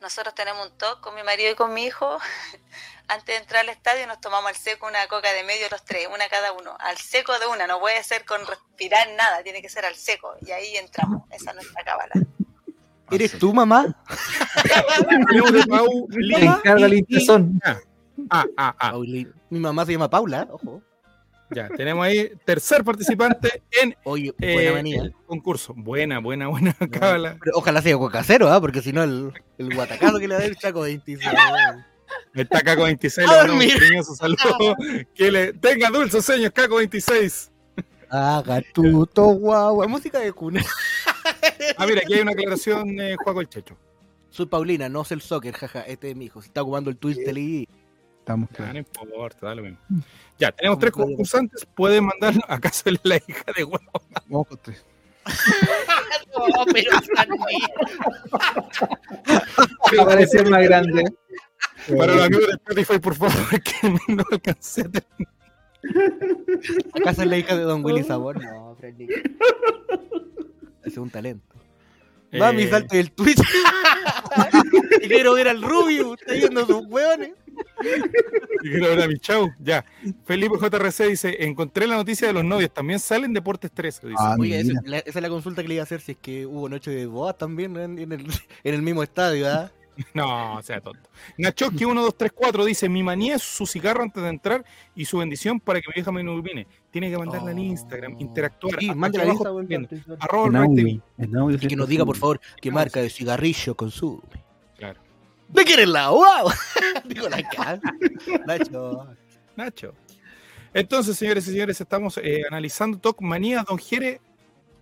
Nosotros tenemos un talk con mi marido y con mi hijo. Antes de entrar al estadio nos tomamos al seco una coca de medio los tres, una cada uno. Al seco de una, no puede ser con respirar nada, tiene que ser al seco. Y ahí entramos, esa es nuestra cábala. ¿Eres tú, mamá? El. Ah, ah, ah. Pauli- Mi mamá se llama Paula, ojo. Ya, tenemos ahí tercer participante en Oye, eh, buena manía. el concurso. Buena, buena, buena cábala. Pero ojalá sea casero, ¿ah? Porque si no, el, el guatacazo que le da el Chaco 26. Está Caco 26, A le un cariñoso saludo. Que le tenga dulces sueños, Caco 26. Haga tuto guagua. Música de cuna. Ah, mira, aquí hay una aclaración, eh, Juaco el Checho. Soy Paulina, no sé el soccer, jaja. Este es mi hijo. Se está ocupando el Twitch del Estamos claros. no importa, da lo mismo. Ya, tenemos tres concursantes. Pueden mandar. ¿Acaso él es la hija de huevo? Vamos con tres. No, pero a parecer más grande. Para los amigos de Spotify, por favor, que no alcancé a terminar. ¿Acaso es la hija de Don Willy Sabor? No, Freddy. Ese es un talento. Mami, Eh, salte del Twitch. Y quiero ver al Rubio. Está viendo sus hueones. y quiero ver a mi chau. Ya. Felipe JRC dice: Encontré la noticia de los novios. También salen Deportes 13. Dice. Ah, Oye, esa, la- esa es la consulta que le iba a hacer si es que hubo noche de bodas también en, en el, en el mismo estadio, ¿ah? No, sea tonto. Nachoski 1234 dice: Mi manía es su cigarro antes de entrar y su bendición para que mi vieja me ilumine. Tiene que mandarla en Oh. Instagram, interactuar. Sí, Aquí mándale a abajo Insta, viendo. weón. Arroba En en audio, Y que nos diga, por favor, qué marca de cigarrillo consume. Claro. ¿De quién es la wow? Digo la cara. Nacho. Nacho. Entonces, señores y señores, estamos eh, analizando Talk Manías. Don Jere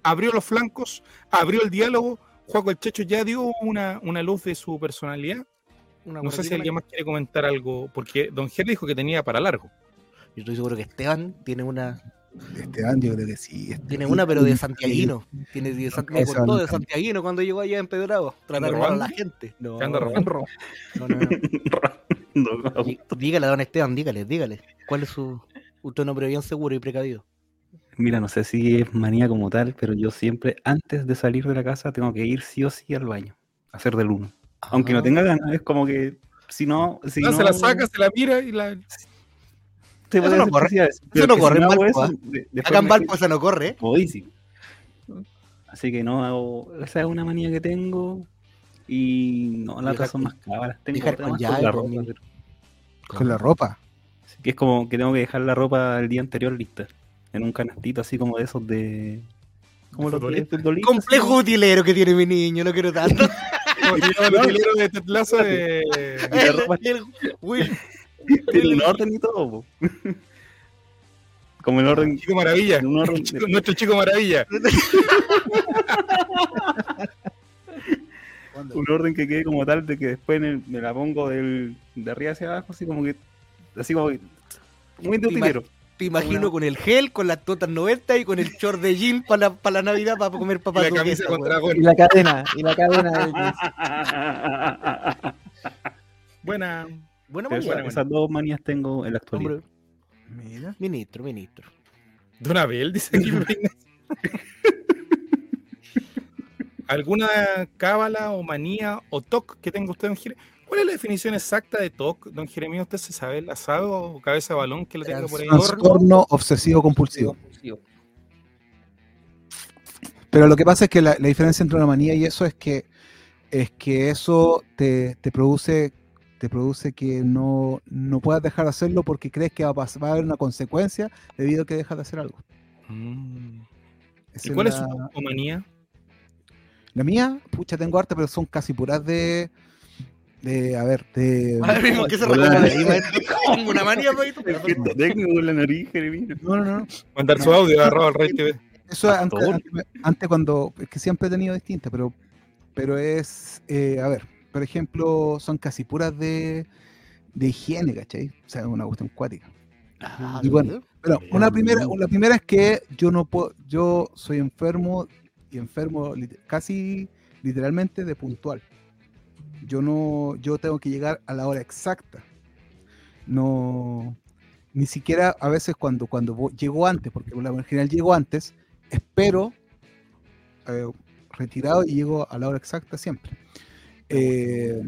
abrió los flancos, abrió el diálogo. Juaco el Checho ya dio una, una luz de su personalidad. Una No sé si alguien más quiere comentar algo, porque Don Jere dijo que tenía para largo. Yo estoy seguro que Esteban tiene una, Este año yo creo que sí. Este- tiene una pero de santiaguino. Tiene de San- me Esa contó no de santiaguino cuando llegó allá en Pedrado. Tratar ¿Anda mal a la gente. No, ¿Qué anda robando? no, no, no. Dí- Dígale a don Esteban, dígale, dígale. ¿Cuál es su usted un hombre bien seguro y precavido? Mira, no sé si es manía como tal, pero yo siempre, antes de salir de la casa, tengo que ir sí o sí al baño. Hacer del uno. Aunque no Ah. tenga ganas, es como que si no. Si Ah, no Se la saca, se la mira y la. te Eso puede no corre. Eso no si corre hago Valpo, eso, ¿ah? de- Acá en Valpo esa no corre, ¿eh? Jodísimo. Así que no hago. Esa es una manía que tengo. Y no, las otras son con- más cabras. Tengo dejar con con la con ropa, pero- Con la ropa. Así que es como que tengo que dejar la ropa el día anterior lista. En un canastito así como de esos de. Como los de Futbolista. futbolistas, Complejo utilero que tiene mi niño, no quiero tanto. El utilero de Tetlazo de. Will, así. Tiene un orden y todo. po. Como el orden. Chico Maravilla. Un orden Chico- nuestro chico Maravilla. un orden que quede como tal de que después el- me la pongo del, de arriba hacia abajo, así como que. Así como que. Muy de utilero. Te imagino con el gel, con las totas 90 y con el short de jean para la, para la Navidad para comer Y papas la camisa con dragón. Y la cadena, y la cadena. de- Buena. Buena manía. esas- esas dos manías tengo en la actualidad. Hombre, Mira. ministro, ministro. De una vez, dice aquí. ¿Alguna cábala o manía o TOC que tenga usted, don Jeremías? ¿Cuál es la definición exacta de TOC, don Jeremías? ¿Usted se sabe el asado o cabeza de balón que le tenga por ahí? Trastorno obsesivo compulsivo. Pero lo que pasa es que la, la diferencia entre una manía y eso es que es que eso te, te produce te produce que no, no puedas dejar de hacerlo porque crees que va a, pas- va a haber una consecuencia debido a que dejas de hacer algo. Mm. ¿Y cuál es su manía? la mía? Pucha, tengo harta, pero son casi puras de de a ver, de A ver, ¿por qué se? Como una manía. Tengo la nariz. No, no, no. Mandar su audio agarrado al Rey TV. Eso antes, Pastor. antes- antes cuando, es que siempre he tenido distintas, pero, pero es, eh, a ver, por ejemplo, son casi puras de, de higiene, ¿cachai? O sea, una cuestión cuática. Ah, Y bueno, Pero Bien. una primera, la primera es que yo no puedo, yo soy enfermo y enfermo casi literalmente de puntual. Yo no, yo tengo que llegar a la hora exacta. No, ni siquiera a veces cuando, cuando llego antes, porque por lo general llego antes, espero eh, retirado y llego a la hora exacta siempre. Eh,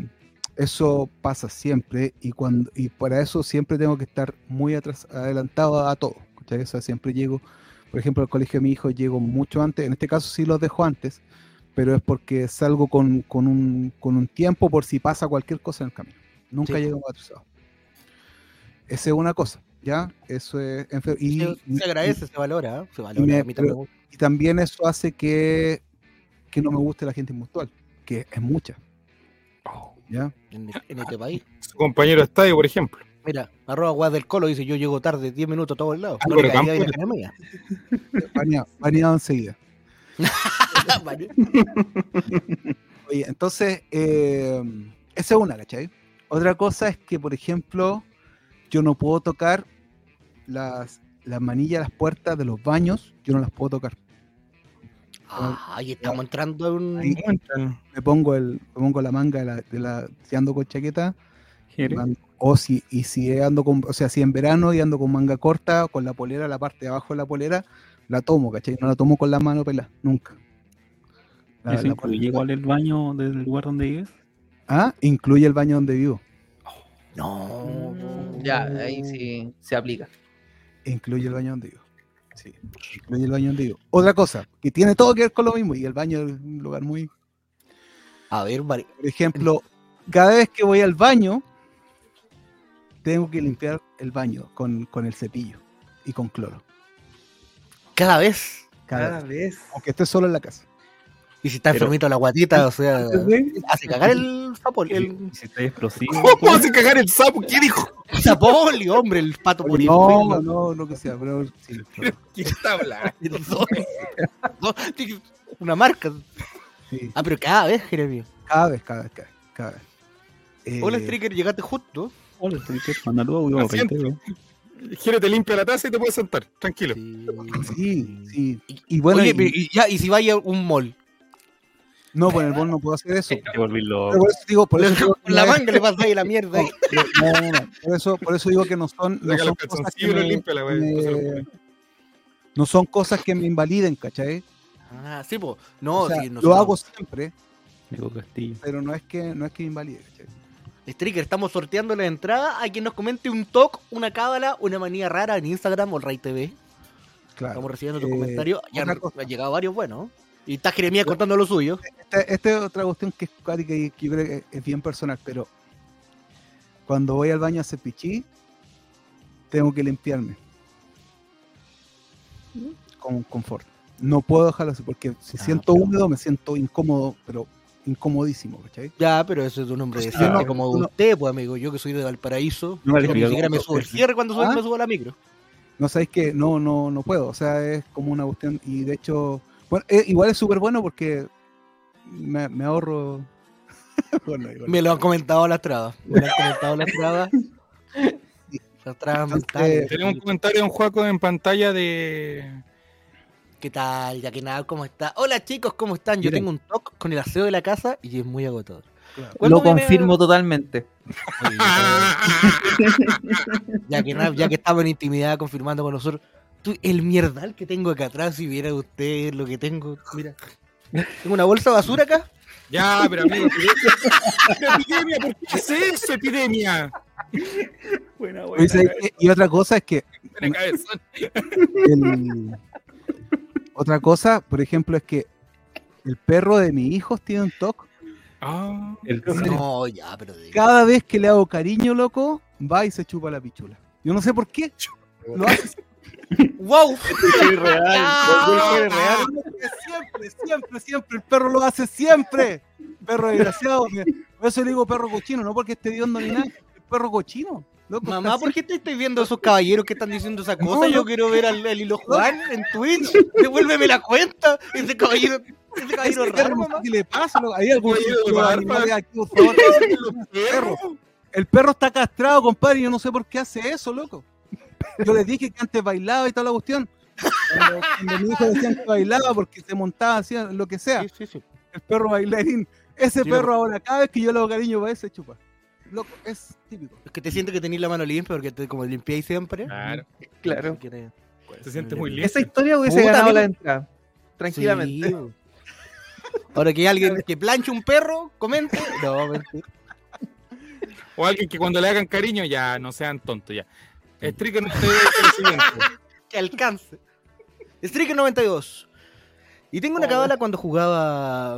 eso pasa siempre y cuando y para eso siempre tengo que estar muy atrás, adelantado a todo. siempre llego, por ejemplo, al colegio de mi hijo llego mucho antes, en este caso sí los dejo antes, pero es porque salgo con, con un, con un tiempo por si pasa cualquier cosa en el camino. Nunca Sí. llego atrasado. Esa es una cosa, ¿ya? Eso es... Y, Se, y- se agradece, se valora, ¿eh? se valora. me- a mí también y también eso hace que, que no me guste la gente impuntual, que es mucha. ¿Ya? en, en este país. Su compañero de estadio, por ejemplo. Mira, arroba guas del colo dice yo llego tarde 10 minutos a todos lados. Ah, No le la enseguida. Vale. Oye, entonces, eh, esa es una, ¿cachai? Otra cosa es que, por ejemplo, yo no puedo tocar las, las manillas, las puertas de los baños, yo no las puedo tocar. Ah, ahí estamos entrando en un... Ahí me pongo el, me pongo la manga de la, de la si ando con chaqueta, o si, y si ando con, o sea, si en verano y ando con manga corta, con la polera, la parte de abajo de la polera, la tomo, ¿cachai? No la tomo con la mano pelada, nunca. La- ¿Eso la incluye igual el baño del lugar donde vives? Ah, incluye el baño donde vivo. No. Ya, ahí sí se aplica. Incluye el baño donde vivo. Sí, incluye el baño donde vivo. Otra cosa, que tiene todo que ver con lo mismo, y el baño es un lugar muy. A ver. Por ejemplo, cada vez que voy al baño, tengo que limpiar el baño con, con el cepillo y con cloro. Cada vez. Cada vez. vez. Aunque esté solo en la casa. Y si está Pero- enfermito la guatita, o sea, de- hace cagar el sapol, el si está explosivo, ¿Cómo hace cagar el sapo? ¿Qué dijo? sapoli, hombre, el pato por No, no, lo que sea, pero sí, cloro. ¿Quién está hablando? Una marca. Sí, Ah, pero cada vez, Jeremio. cada vez, cada vez, cada vez. Cada vez. Eh, Hola, Stricker, llegaste justo. hola, audio, Asiento. reitero. Jere te limpia la taza y te puedes sentar. Tranquilo. Sí, sí. Y- Y bueno, Oye, y- pero y, ya, y si vaya a un mall, no, con el bol no puedo hacer eso. Por eso digo, por eso digo la manga le pasa ahí la mierda. ahí. No, no, no. Por eso, por eso digo que no son, no son cosas que me, limpia la me- wey. Entonces lo pone. no son cosas que me invaliden, ¿cachai? Ah, sí, pues. No, O sea, sí, no lo hago siempre, pero no es que no es que me invalide, ¿cachai? Stricker, estamos sorteando la entrada a quien nos comente un talk, una cábala, una manía rara en Instagram o Ray TV. Claro. Estamos recibiendo tus Eh, comentarios. Ya han llegado varios buenos. Y está Jeremías contando lo suyo. Esta, esta es otra cuestión que es cuática y que yo creo que es bien personal, pero cuando voy al baño a hacer pichí, tengo que limpiarme con confort. No puedo dejarlo así, porque si Ah, siento pero- húmedo me siento incómodo, pero incomodísimo, ¿cachai? Ya, pero eso es un hombre decente no, como no. usted, pues amigo. Yo que soy de Valparaíso, No, ni siquiera me ¿cómo subo el es? cierre cuando subo- ¿Ah? me subo a la micro. No sabéis que no, no, no puedo. O sea, es como una cuestión. Y de hecho, bueno, eh, igual es súper bueno porque me, me ahorro. bueno, igual. Me lo han comentado las trabas. Me lo han comentado las trabas. Las trabas mentales. Tenemos un comentario de un Juaco en pantalla de. ¿Qué tal? Ya que nada, ¿cómo está? Hola chicos, ¿cómo están? Yo Miren. tengo un talk con el aseo de la casa y es muy agotador. ¿Cuándo Lo viene- confirmo totalmente. Oye, ya, que, ya que estamos en intimidad confirmando con nosotros, tú, el mierdal que tengo acá atrás, si viera usted lo que tengo, mira. Tengo una bolsa de basura acá. Ya, pero amigo, pero epidemia, ¿por qué hace eso, epidemia? Buena, Oye, ¿sabes qué? Y otra cosa es que el- otra cosa, por ejemplo, es que el perro de mis hijos tiene un TOC. Ah, El- No, ya, pero. Cada vez que le hago cariño, loco, va y se chupa la pichula. Yo no sé por qué. Lo hace ¡Wow! Soy real, soy real. siempre, siempre, siempre. El perro lo hace siempre. Perro desgraciado. Por eso le digo perro cochino, no porque esté hediondo ni nada. El perro cochino. Loco, Mamá, ¿por qué te estáis viendo a esos caballeros que están diciendo esa No, cosa? no. Yo quiero ver al, al hilo Juan en Twitch. Devuélveme la cuenta. Ese caballero, ese caballero raro, mamá. ¿Qué le pasa? ¿Hay algún aquí, por favor? El perro está castrado, compadre, yo no sé por qué hace eso, loco. Yo les dije que antes bailaba y toda la cuestión. Cuando, cuando mi hijo decían que bailaba porque se montaba, hacía lo que sea. Sí, sí, sí. El perro bailarín. Ese Sí, perro ahora, cada vez que yo le hago cariño va se chupa. Loco, es típico. Es que te sientes que tenés la mano limpia porque te, como limpiáis siempre. Claro, Claro. Quiere- se siente muy lindo. Esa historia hubiese Puta, ganado la entrada. Tranquilamente. Sí. Ahora que alguien que planche un perro, comente. No, mentira. O alguien que cuando le hagan cariño, ya no sean tontos, ya. Striker no te dice lo siguiente. que alcance. Striker 92. Y tengo una cabala cuando jugaba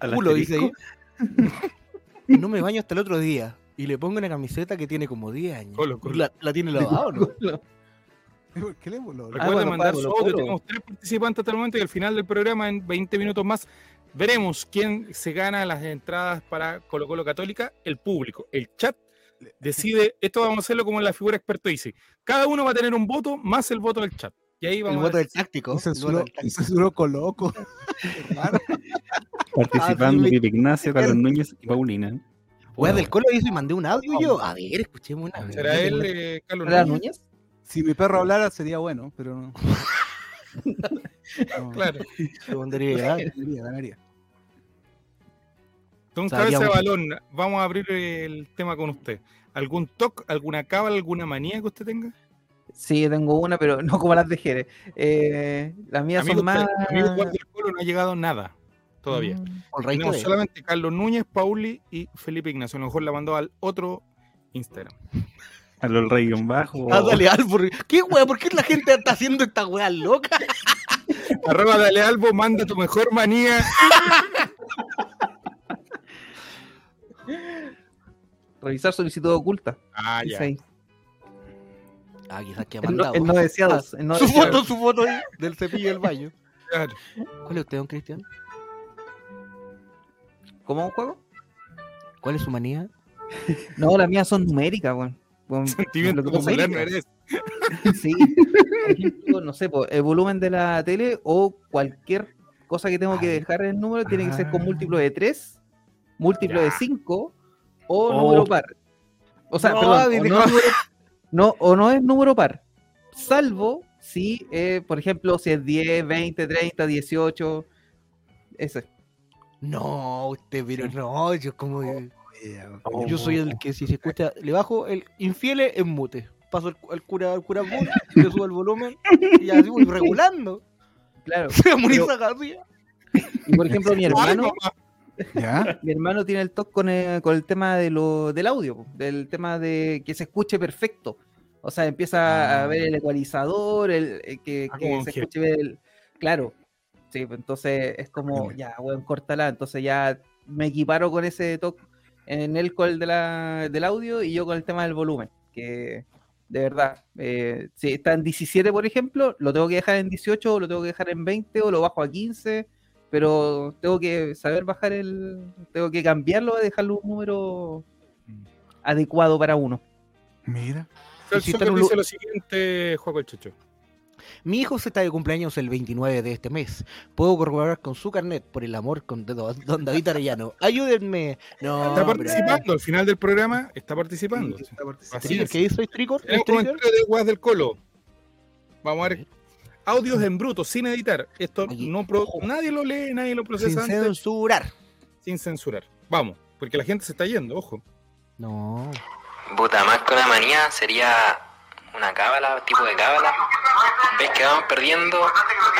Al culo, dice ahí. no me baño hasta el otro día. Y le pongo una camiseta que tiene como 10 años. Colo, colo. La, la tiene lavada, ¿o no? ¿Por qué le voló? Recuerden bueno, mandar su audio. Tenemos tres participantes hasta el momento y al final del programa, en 20 minutos más, veremos quién se gana las entradas para Colo Colo Católica. El público, el chat decide. Esto vamos a hacerlo como la figura experto dice. Cada uno va a tener un voto más el voto del chat. Y ahí El vamos voto a del táctico. Y el voto censuró, Coloco. Participando Ah, sí, Pipe Ignacio, Carlos Núñez y Paulina. Weá, del colo hizo y mandé un audio yo. A ver, escuchemos una. ¿Será él, eh, Carlos ¿Era Núñez? Núñez? Si mi perro hablara sería bueno, pero no. No, Claro. Ganaría, ganaría. Don Cabeza de un- Balón, vamos a abrir el tema con usted. ¿Algún toque, alguna cábala, alguna manía que usted tenga? Sí, tengo una, pero no como las de Jere. Eh, las mías Amigo, son más. amigo Juan del Colo no ha llegado nada todavía. Mm, solamente Carlos Núñez, Pauli y Felipe Ignacio. A lo mejor la mandó al otro Instagram. A los rey bajo. Ah, dale, Albor. ¿Qué weá? ¿Por qué la gente está haciendo esta weá loca? Arroba Dale Albo, manda tu mejor manía. Revisar solicitud oculta. Ah, ya. ahí. Ah, quizás que ha El, no, mandado. el no deseados. el no su deseados. foto, su foto ahí, del cepillo del baño. Claro. ¿Cuál es usted, don Cristian? ¿Cómo un juego? ¿Cuál es su manía? No, las mías son numéricas, weón. Weón, Sentimiento lo que popular no eres. Sí. Ejemplo, no sé, el volumen de la tele o cualquier cosa que tengo que dejar en el número tiene que ser con Ah. múltiplo de 3, múltiplo de Ya. 5 o Oh. número par. O sea, No, perdón, o no, es número- no, o no es número par. Salvo si, eh, por ejemplo, si es 10, 20, 30, 18. Ese. No, usted, pero no, yo como. Oh. Yo soy el que si se escucha, le bajo el infiel en mute. Paso el, el cura al cura bus, le subo el volumen y así voy regulando. Claro. Se García. Y por ejemplo, mi hermano. ¿Ya? Mi hermano tiene el toque con el, con el tema de lo, del audio, del tema de que se escuche perfecto. O sea, empieza a Ah. ver el ecualizador, el, el que, Ah, que se escuche el- Claro. Sí, pues entonces es como, ya, weón, córtala. Entonces ya me equiparo con ese toque en él con el de la, del audio y yo con el tema del volumen. Que de verdad, eh, si está en 17, por ejemplo, lo tengo que dejar en 18 o lo tengo que dejar en 20 o lo bajo a 15 pero tengo que saber bajar el. Tengo que cambiarlo, dejarlo un número adecuado para uno. Mira. Si un dice lo siguiente, Juaco el Checho. Mi hijo se está de cumpleaños el 29 de este mes. Puedo corroborar con su carnet por el amor con don don David Arellano. Ayúdenme. No, Está pero- participando, al final del programa está participando. Sí, está participando. Así es. ¿Qué hizo Tricor? Tenemos comentario de Guas del Colo. Vamos a ver. Audios en bruto, sin editar. Esto Oye, no pro- nadie lo lee, nadie lo Sin procesa antes, censurar. sin censurar. Vamos, porque la gente se está yendo, ojo. No. Puta, más que una manía sería una cábala, tipo de cábala. Ves que vamos perdiendo,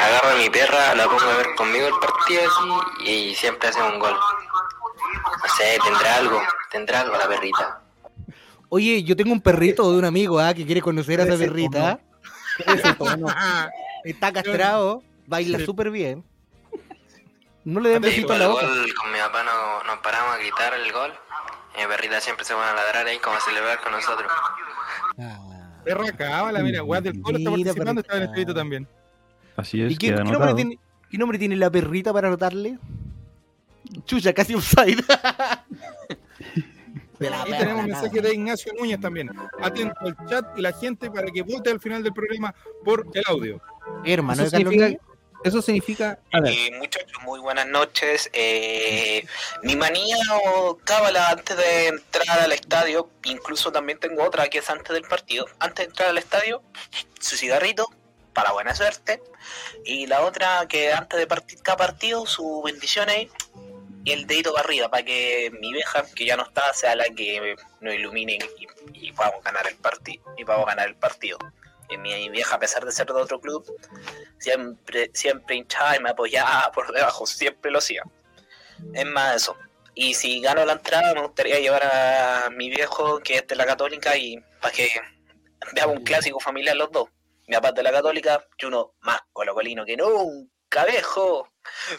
agarro a mi perra, la pongo a ver conmigo el partido así y siempre hace un gol. No sé, tendrá algo, tendrá algo la perrita. Oye, yo tengo un perrito de un amigo ¿ah? que quiere conocer a esa perrita. Está castrado, baila súper bien. No le den besito el la boca. gol, con mi papá no- nos paramos a gritar el gol. Y mi perrita siempre se pone a ladrar ahí como a celebrar con nosotros. Ah. Perra cábala, mira, Guas del Colo está participando, está en el escrito también. Así es, ¿Y qué, queda qué nombre anotado. tiene, qué nombre tiene la perrita para anotarle? Chucha, casi offside. La Ahí tenemos nada. mensaje de Ignacio Núñez también. Atento al chat y la gente para que vote al final del programa por el audio. Hermano Eso significa, Núñez. eso significa. A ver, Eh, muchachos, muy buenas noches. Eh, mi manía o cábala antes de entrar al estadio, incluso también tengo otra que es antes del partido. Antes de entrar al estadio, su cigarrito, para buena suerte. Y la otra que antes de partir cada partido, su bendición ahí. Y el dedito para arriba, para que mi vieja, que ya no está, sea la que nos ilumine y, y podamos ganar el partido. Y podamos ganar el partido. Y mi vieja, a pesar de ser de otro club, siempre, siempre hinchaba y me apoyaba por debajo, siempre lo hacía. Es más eso. Y si gano la entrada, me gustaría llevar a mi viejo, que es de la católica, y para que veamos un clásico familiar los dos. Mi papá es de la católica, y uno más colocolino que nunca, viejo.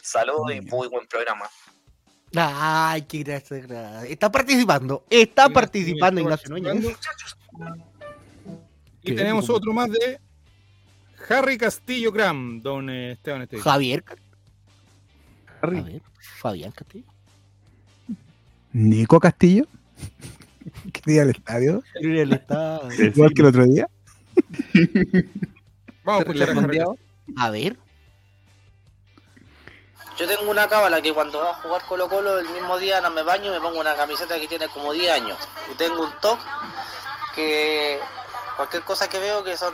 Saludos y muy buen programa. Ay, qué gracia, gracia. Está participando. Está participando Ignacio Núñez. Y ¿Qué? tenemos otro más de Harry Castillo Gram, don eh, Esteban Estevez. Javier. Harry. Javier. Fabián Castillo. Nico Castillo. que día estadio, él está- igual que el otro día. Vamos a escuchar a. A ver. Yo tengo una cábala que cuando va a jugar Colo Colo el mismo día no me baño y me pongo una camiseta que tiene como 10 años. Y tengo un top que cualquier cosa que veo que son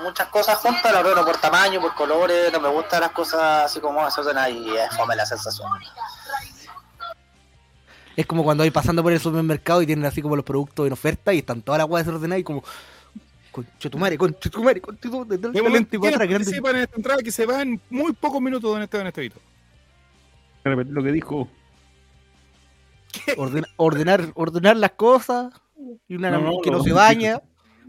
muchas cosas juntas, la ordeno por tamaño, por colores, no me gustan las cosas así como desordenadas y es fome la sensación. Es como cuando vais pasando por el supermercado y tienen así como los productos en oferta y están todas las weas desordenadas y como. Talento y ¿quiénes otra grande. participan en esta entrada que se va en muy pocos minutos don Esteban Estevito? Repetir lo que dijo. Ordena- ordenar, ordenar las cosas y una No, no, que no, no. se baña.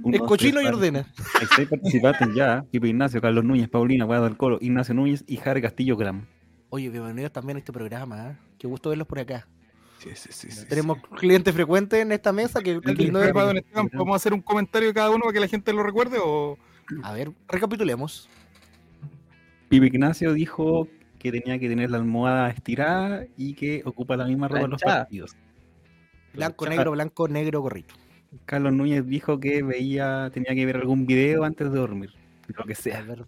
Uno, es cochino y ordena. Hay seis participantes ya. Pipo Ignacio, Carlos Núñez, Paulina, Guado del Colo, Ignacio Núñez y Harry Castillo Gram. Oye, bienvenidos también a este programa. ¿eh? Qué gusto verlos por acá. Sí, sí, sí, sí, Tenemos clientes frecuentes en esta mesa que Esteban, ¿Podemos hacer un comentario de cada uno para que la gente lo recuerde? O... A ver, recapitulemos. Pipo Ignacio dijo que tenía que tener la almohada estirada y que ocupa la misma ropa en los partidos. Blanco, negro, blanco, negro, gorrito. Carlos Núñez dijo que veía, tenía que ver algún video antes de dormir. Lo que Es sea. verdad.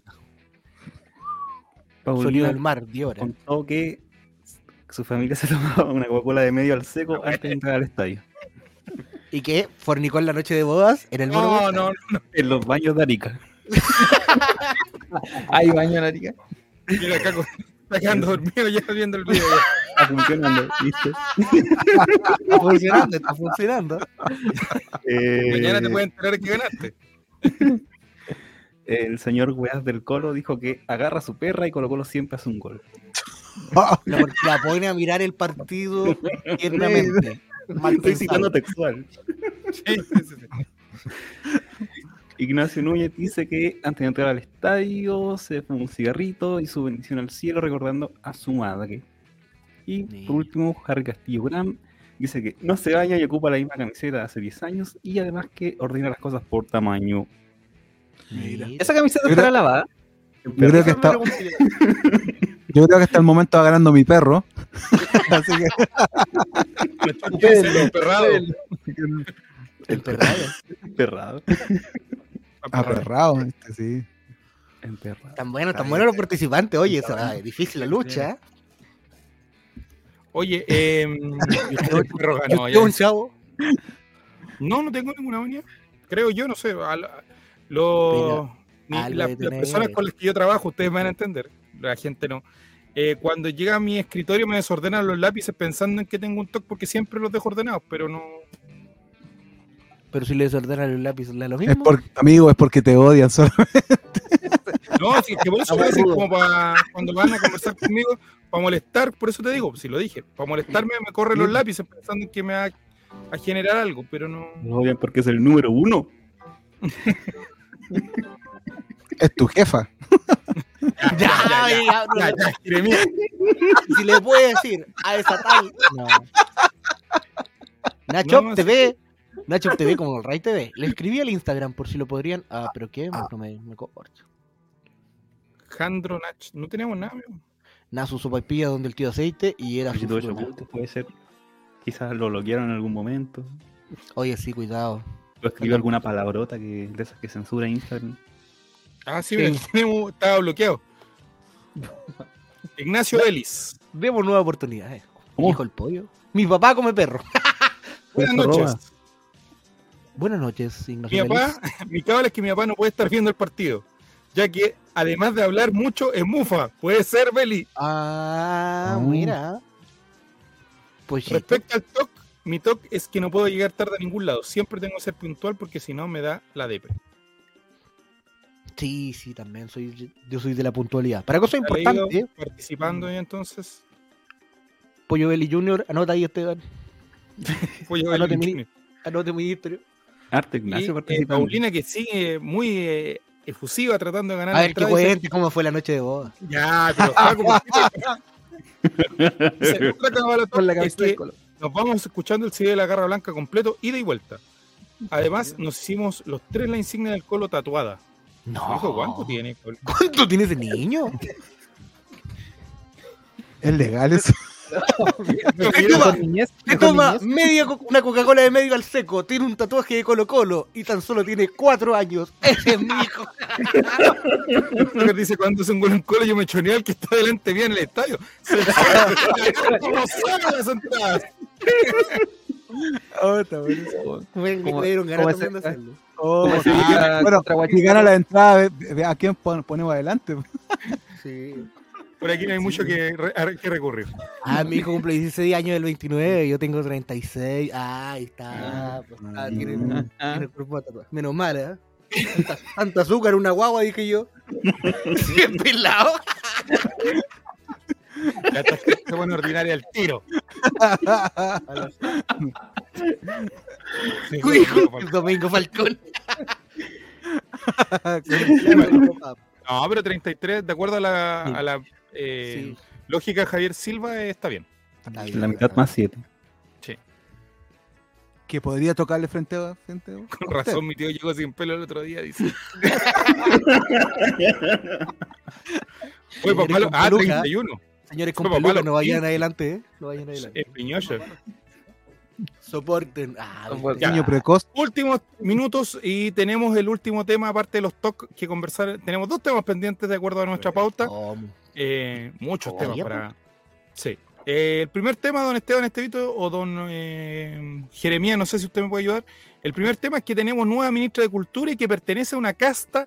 Sonido Paulina del mar, Diora. contó que su familia se tomaba una Coca-Cola de medio al seco antes de entrar al estadio. Y que fornicó en la noche de bodas en el No, no, no. En los baños de Arica. Hay baño en Arica. Mira, acá está quedando dormido ya viendo el video. ya. Está funcionando, ¿viste? Está funcionando, está funcionando. Eh, Mañana te pueden enterar que ganaste. El señor Weas del Colo dijo que agarra a su perra y Colo Colo siempre hace un gol. Ah, La, la pone a mirar el partido tiernamente. Estoy citando textual. Sí, sí, sí, sí. Ignacio Núñez dice que antes de entrar al estadio se fue un cigarrito y su bendición al cielo recordando a su madre. Y Mira. por último, Harry Castillo Gram dice que no se baña y ocupa la misma camiseta de hace 10 años y además que ordena las cosas por tamaño. Mira. Esa camiseta Yo estará lavada. Yo creo que está, yo creo que hasta el momento va ganando mi perro. Así que El perrado. Emperrado. Emperrado. Aperrado, este, sí. Emperrado. Tan bueno, tan bueno los participantes. Oye, esa es difícil la lucha. ¿eh? Oye, eh, perro Yo ganó. yo, ya. un chavo. No, no tengo ninguna manía. Creo yo, no sé. a la- lo- Pero ni algo la- de las personas con las que yo trabajo, ustedes van a entender. La gente no. eh, cuando llega a mi escritorio me desordenan los lápices pensando en que tengo un TOC porque siempre los dejo ordenados, pero no. Pero si le desordenan el lápiz, ¿le da lo Es mismo? por, amigo, es porque te odian solo. No, si es que por eso a como para cuando van a conversar conmigo, para molestar, por eso te digo, si lo dije, para molestarme me corren los lápices pensando en que me va a generar algo, pero no. No odian porque es el número uno. Es tu jefa. Ya, ya, ya, Ya, ya. Si le puede decir a esa tal. No. Nacho No, TV. Nacho TV como el Ray TV. Le escribí al Instagram por si lo podrían. Ah, pero qué, no me, me corto. Jandro Nach, no tenemos nada, amigo. Nasu sopaipilla donde el tío aceite y era su puntos puede ser. Quizás lo bloquearon en algún momento. Oye, sí, cuidado. O escribió alguna palabrota que, de esas que censura Instagram. Ah, sí, Sí. tenemos- estaba bloqueado. Ignacio Ellis. Demos nueva oportunidad. eh. ¿Cómo? Dijo el pollo. Mi papá come perro. Buenas noches. Buenas noches, Mi Ignacio. papá, Félix. mi cábala es que mi papá no puede estar viendo el partido, ya que además de hablar mucho es mufa. Puede ser, Beli. Ah, Oh. mira. Pues sí. Respecto al TOC, mi TOC es que no puedo llegar tarde a ningún lado. Siempre tengo que ser puntual porque si no me da la depre. Sí, sí, también soy. Yo soy de la puntualidad. Para cosas importantes, ¿eh? Participando ahí entonces. Pollo Belly Junior, anota ahí Esteban. Voy a ver Anote mi- Junior. Arte Y Ignacio eh, participando. Paulina que sigue muy eh, efusiva tratando de ganar A ver, que cuente cómo fue la noche de boda. Ya, pero Paco, ¿por qué te- Dice, otra cábala Con la TOC es cabeza del que colo. nos vamos escuchando el CD de la Garra Blanca completo, ida y vuelta. Además, nos hicimos los tres la insignia del colo tatuada. No. ¿Cuánto tiene? ¿Cuánto tiene ese niño? Es legal eso. ¿Qué toma? Niñez, con toma media co- una Coca-Cola de medio al seco, tiene un tatuaje de Colo Colo y tan solo tiene cuatro años. Ese es mi hijo. Dice, cuando es un gol en colo, yo me choneo al que está delante bien en el estadio. Se ¿Cómo sabe las entradas? Oh, está. Me, me ¿Cómo- dieron ganas de hacerlo. Oh, sí, fuera bueno, si gana la entrada, a quién pon- ponemos adelante. Sí. Por aquí no hay mucho que, que recurrir. Ah, mi hijo cumple 16 años del 29, yo tengo 36. Ah, ahí está. pues, ah, tiene, tiene el cuerpo tatuado. Menos mal, ¿eh? Tanta, tanta azúcar, una guagua, dije yo. Bien pelado. Ya está se pone ordinaria al tiro. Sí, el Domingo Falcón. No, pero 33, de acuerdo a la, a la eh, Sí. lógica Javier Silva, eh, está bien. La mitad más siete. que podría tocarle frente a frente a- Con usted. razón, mi tío llegó sin pelo el otro día, dice. Señores papá, con ah, peluca. 31. Señores con papá peluca, no vayan 15. adelante, ¿eh? No vayan adelante. Es piñoso. Soporten. Ah. Niño precoz. Últimos minutos y tenemos el último tema, aparte de los TOC, que conversar. Tenemos dos temas pendientes de acuerdo a nuestra pauta. ¿Cómo? Eh, muchos temas ya, para. Sí. Eh, el primer tema, don Esteban Estevito o don eh, Jeremías, no sé si usted me puede ayudar. El primer tema es que tenemos nueva ministra de Cultura y que pertenece a una casta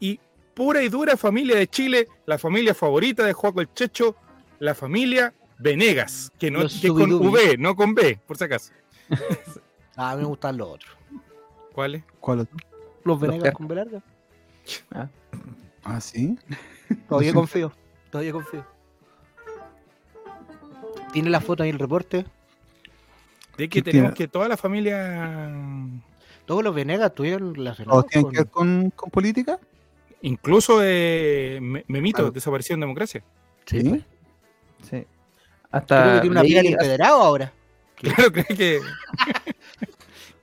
y pura y dura familia de Chile, la familia favorita de Joaco el Checho, la familia Venegas, que, no, es con. V, no con B, por si acaso. Ah, me gustan los otros. ¿Cuál es? ¿Cuál otro? Los Venegas Los con B larga. Ah, sí. Todavía confío. Todavía confío. ¿Tiene la foto ahí el reporte? De que ¿Qué tenemos tiene? que toda la familia, Todos los Venegas estuvieron relacionados ¿Todos tienen con... que ver con, con política? incluso eh, Me- Memito, Claro. desapareció en democracia. Sí, ¿Sí? pues. Sí. Creo Hasta que tiene una piel empedrado ahora. Claro, creo que.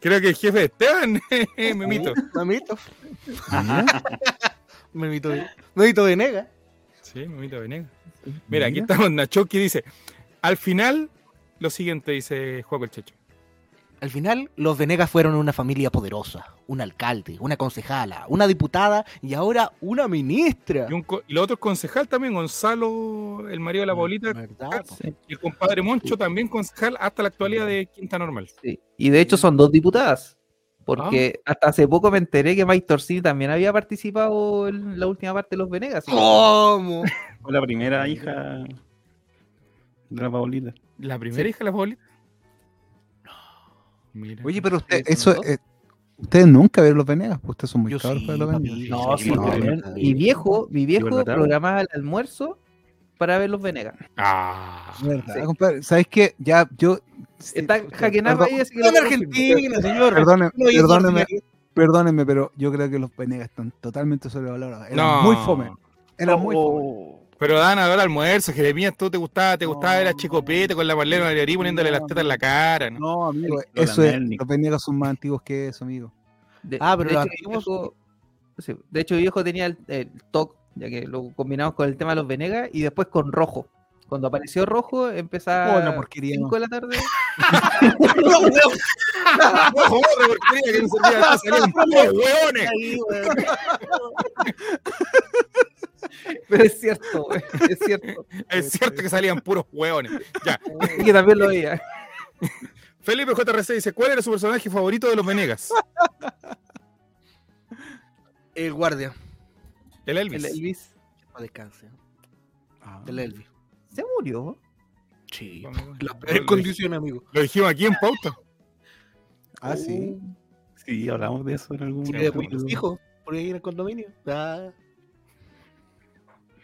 creo que el jefe de Esteban, Memito. Mamito. Memito. Memito Venegas. Sí, Memito Venegas. Mira, aquí estamos Nacho que dice: Al final, lo siguiente, dice Juaco el Checho. Al final, los Venegas fueron una familia poderosa. Un alcalde, una concejala, una diputada y ahora una ministra. Y, un co- y los otros concejal también, Gonzalo, el marido de la Paulita, ¿Verdad, po? Sí, y el compadre Moncho, también concejal hasta la actualidad de Quinta Normal. sí. Y de hecho son dos diputadas. Porque hasta hace poco me enteré que Mike Torsini también había participado en la última parte de los Venegas. ¿Cómo? Fue la primera hija de la Paulita. ¿La primera hija de la Paulita? Mira. Oye, pero usted, eso, eh, ustedes nunca ven los Venegas, pues ustedes son muy Yo cabros sí, para los. Venegas. No, Sí, no, no, mi viejo, mi viejo programaba el almuerzo para ver los Venegas. Ah. ¿Verdad, compadre? ¿Sabes qué? Ya, yo... Está perdón- ahí, así que. Argentina, señor. Perdóneme, perdóneme, pero yo creo que los Venegas están totalmente sobrevalorados. Eran No. muy fome. Eran muy fome. Oh, Pero dan a ver almuerzo, Jeremías, tú te gustaba, te gustaba No. ver a Chicopete con la Marlene Vallerí poniéndole las tetas en la cara, ¿no? No, amigo, El- eso es, los Venegas son más antiguos que eso, amigo. de- Ah, pero de hecho, antiguos- viejo- de hecho, mi viejo tenía el, el TOC, ya que lo combinamos con el tema de los Venegas, y después con rojo. Cuando apareció rojo, empezaba Oh, la porquería, 5 de la tarde. Joder, porquería que no servía de nada, salían puros hueones. Weón. Pero es cierto, güey, es cierto. Es cierto que salían puros hueones. Ya. Y que también lo veía. Felipe JRC dice, ¿cuál era su personaje favorito de los Venegas? El guardia. El Elvis. El Elvis No descanse. Ah. El Elvis. Se murió. Sí. Las peores condiciones, amigo. Lo dijimos aquí en pauta. Ah, sí. Sí, hablamos de eso en algún de capítulo. muchos hijos por ahí en el condominio. Ah.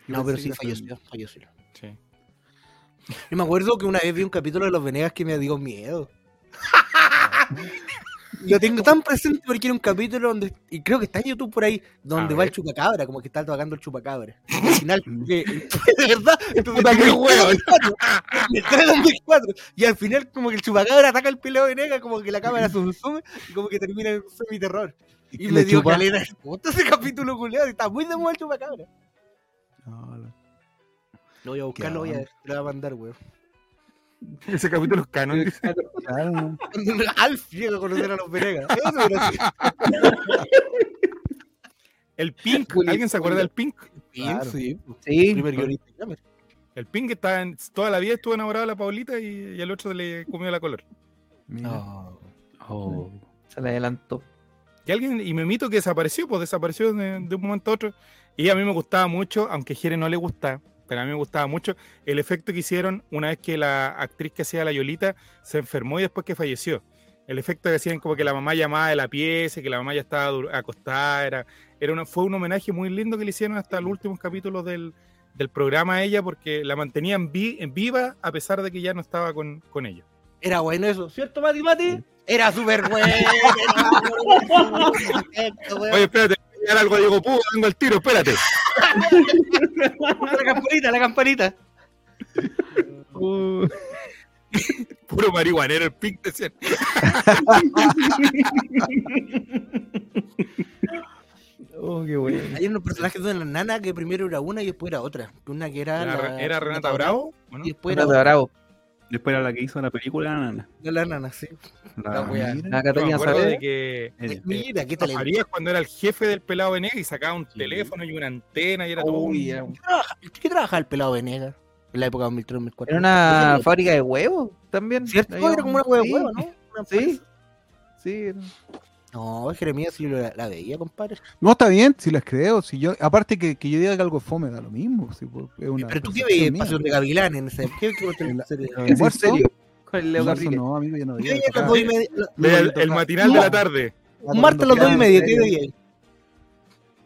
No, pero sí, falleció, falleció. Sí. Yo me acuerdo que una vez vi un capítulo de Los Venegas que me dio miedo. Lo tengo tan presente porque era un capítulo donde, y creo que está en YouTube por ahí, donde A va el chupacabra, como que está tocando el chupacabra. Y al final, que- de verdad, entonces, Puta, qué huevo. de. Y al final, como que el chupacabra ataca el pelado Venegas, como que la cámara se sume y como que termina en semi-terror. Y ¿Qué me le dio caleta de ese capítulo culiado, está muy de moda el chupacabra. No, no. Lo voy a buscar, lo voy a lo voy a mandar, weón. Ese capítulo es canon. dice. Claro, Alf llega a conocer a los Venegas. Eso El Pink. ¿Alguien se acuerda del Pink? Claro. sí. Sí, Primer guionista de Kramer. El Pink que está en, toda la vida estuvo enamorado de la Paulita y, y el otro le comió la color. Mira. Oh. se le adelantó. Y alguien, y Memito que desapareció, pues desapareció de, de un momento a otro. Y a mí me gustaba mucho, aunque a Jere no le gusta, a mí me gustaba mucho el efecto que hicieron una vez que la actriz que hacía la Yolita se enfermó y después que falleció. El efecto que hacían como que la mamá llamaba de la pieza, que la mamá ya estaba acostada, era, era una, fue un homenaje muy lindo que le hicieron hasta los últimos capítulos del, del programa a ella, porque la mantenían vi- en viva a pesar de que ya no estaba con, con ella. Era bueno eso, ¿cierto, Mati Mati? Era súper bueno. Oye, espérate, algo Diego Puga, vengo al tiro, espérate. la campanita, la campanita. Puro marihuanero el Pink, decían. Oh, qué bueno. Hay unos personajes de la nana que primero era una y después era otra. Una que era. Era, la- era Renata Bravo. Y después era Renata Bravo. Después era la que hizo la película Nana. de la nana, sí. La- La. La Catalina acuerdo de Saavedra. que el- Mira, qué talento. Farías cuando era el jefe del pelado Venegas y sacaba un teléfono y una antena y era todo. un- Uy, era, un- ¿Qué trabaja- ¿Qué trabajaba el pelado Venegas? En la época de 2003-2004. era una fábrica de huevos también. ¿Cierto? Era como una hueá de sí, huevo, ¿no? Una Sí. empresa. Sí, era- No, Jeremías sí la, la veía, compadre. No, está bien, si las creo. Si yo, aparte que, que yo diga que algo es fome, da lo mismo. si, pues, es una Pero tú qué veías. Pasión de Gavilán en ese. ¿Qué, qué, qué, En? ¿El serio? Con el Leo Almuerzo Capriles. No, amigo, yo no veía. el, el matinal de la tarde. Un martes a las dos y media, ¿en ¿qué veía?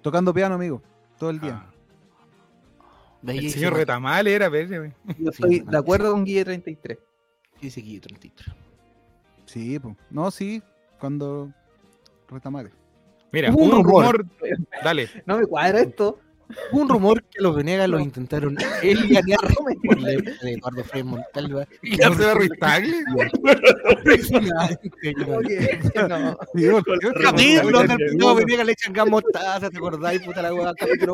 Tocando piano, amigo, todo el día. Ah, el señor. Retamal era, ve. Yo estoy de acuerdo con Guille 33. Dice aquí 33. Sí, pues. No, sí, cuando retamare. Mira, un un rumor. rumor. Dale. No me cuadra esto. Un rumor que los Venegas los intentaron él y ganar por la época de Eduardo Frei Montalva. Y ¿Ya se va Ruiz Tagle? Oye, no. Capítulo pelado Venegas le echan gas mostaza, ¿te acordáis? Puta la hueá, capítulo.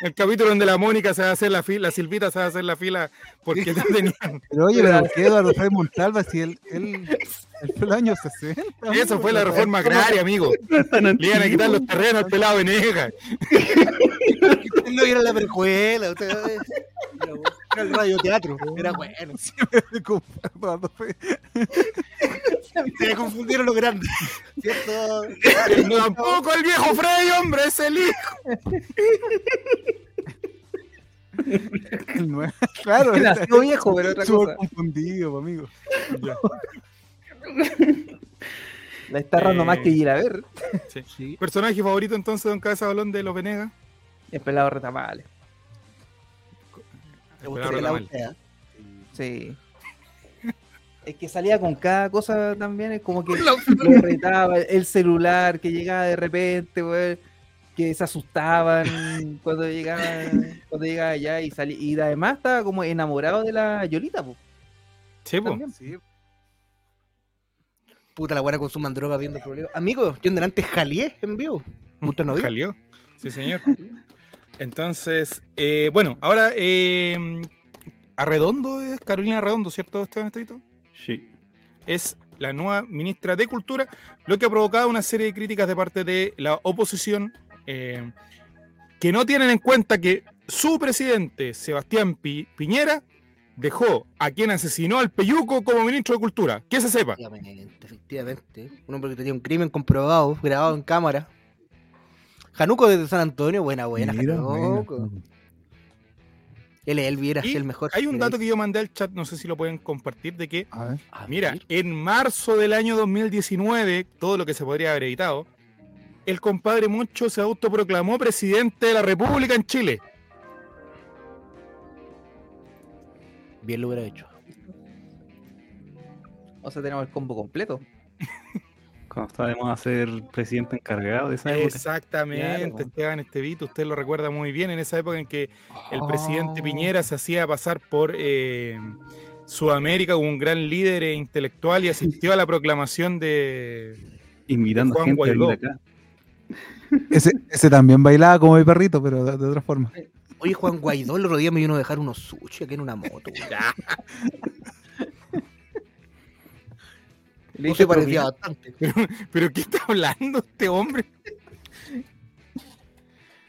El capítulo donde la Mónica se va a hacer la fila, la Silvita se va a hacer la fila porque no tenían. Pero oye, pero ¿por qué Eduardo Frei Montalva si él, él, él fue el año 60? Eso fue la reforma agraria, amigo. Le iban a quitar los terrenos al pelado Venegas. No vieron la perjuela, ustedes. Era el radioteatro. Era bueno. Fe- Se confundieron los grandes. ¿Cierto? Tampoco el viejo Freddy, hombre, es el hijo. el nuevo- Claro, nació viejo, pero otra cosa. confundido, amigo. La está errando Eh, más que Gilaver. Personaje favorito entonces, don Cabeza Balón de los Venegas. El pelado retamales. ¿Te gustó Pero que la usted, Sí. Es que salía con cada cosa también, es como que lo retaba, el celular que llegaba de repente, que se asustaban cuando llegaba, cuando llegaba allá y salía, y además estaba como enamorado de la Yolita, po, Sí, po. también. Sí, Puta, la buena consuman droga viendo problemas. Amigo, yo en delante jalié en vivo. ¿Usted no vio? Jalió. Sí, señor. Entonces, eh, bueno, ahora eh, Arredondo es Carolina Arredondo, ¿cierto, Esteban Estadito? Sí. Es la nueva ministra de Cultura, lo que ha provocado una serie de críticas de parte de la oposición eh, que no tienen en cuenta que su presidente, Sebastián Pi- Piñera, dejó a quien asesinó al Peyuco como ministro de Cultura. Que se sepa. Efectivamente, efectivamente. Un hombre que tenía un crimen comprobado, grabado en cámara. Januco desde San Antonio, buena, buena. Mira, Januco. bueno. Él, viera Y el mejor. Hay un dato que yo mandé al chat, no sé si lo pueden compartir, de que A ver. A Mira, ver. en marzo del año 2019, todo lo que se podría haber evitado, el compadre Moncho se autoproclamó presidente de la República en Chile. Bien lo hubiera hecho. O sea, tenemos el combo completo. Cuando estábamos a ser presidente encargado de esa época. Exactamente, Claro. Esteban Estevito, usted lo recuerda muy bien, en esa época en que el Oh. presidente Piñera se hacía pasar por eh, Sudamérica como un gran líder e intelectual y asistió a la proclamación de... Invitando Juan gente a venir Guaidó. acá. Ese, ese también bailaba como mi perrito, pero de, de otra forma. Oye, Juan Guaidó el otro día me vino a dejar unos sushi aquí en una moto. Le se parecía bastante. ¿Pero qué está hablando este hombre?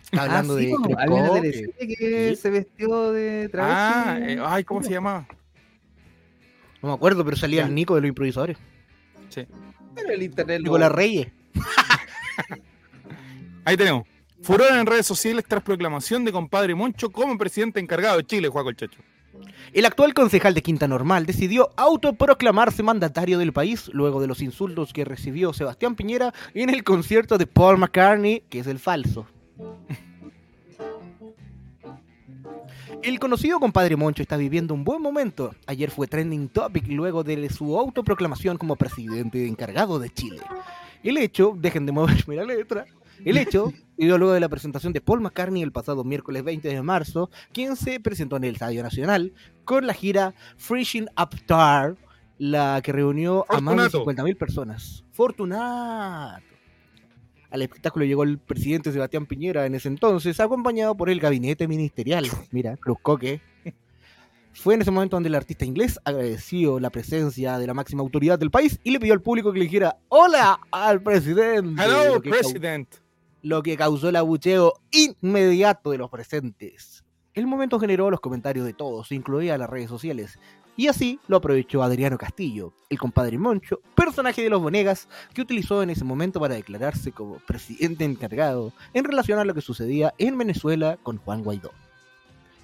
Está hablando Ah, sí, de había una que se vestió de travesti. Ah, eh, ay, ¿cómo se llamaba? No me acuerdo, pero salía el Nico de los improvisadores. Pero el internet Nicolás Reyes. Ahí tenemos. Furor en redes sociales tras proclamación de compadre Moncho como presidente encargado de Chile, Juaco el Chacho. El actual concejal de Quinta Normal decidió autoproclamarse mandatario del país luego de los insultos que recibió Sebastián Piñera en el concierto de Paul McCartney, que es el falso. El conocido compadre Moncho está viviendo un buen momento. Ayer fue trending topic luego de su autoproclamación como presidente encargado de Chile. El hecho, dejen de moverme la letra, el hecho dio luego de la presentación de Paul McCartney el pasado miércoles 20 de marzo, quien se presentó en el Estadio Nacional con la gira Freezing Up Tar, la que reunió a más de Fortunato. 50.000 personas. Fortunato. Al espectáculo llegó el presidente Sebastián Piñera en ese entonces, acompañado por el gabinete ministerial. Mira, Cruzcoque. Fue en ese momento donde el artista inglés agradeció la presencia de la máxima autoridad del país y le pidió al público que le dijera hola al presidente. Hello, President. Lo que causó el abucheo inmediato de los presentes. El momento generó los comentarios de todos, incluida las redes sociales, y así lo aprovechó Adriano Castillo, el compadre Moncho, personaje de los Bonegas, que utilizó en ese momento para declararse como presidente encargado en relación a lo que sucedía en Venezuela con Juan Guaidó.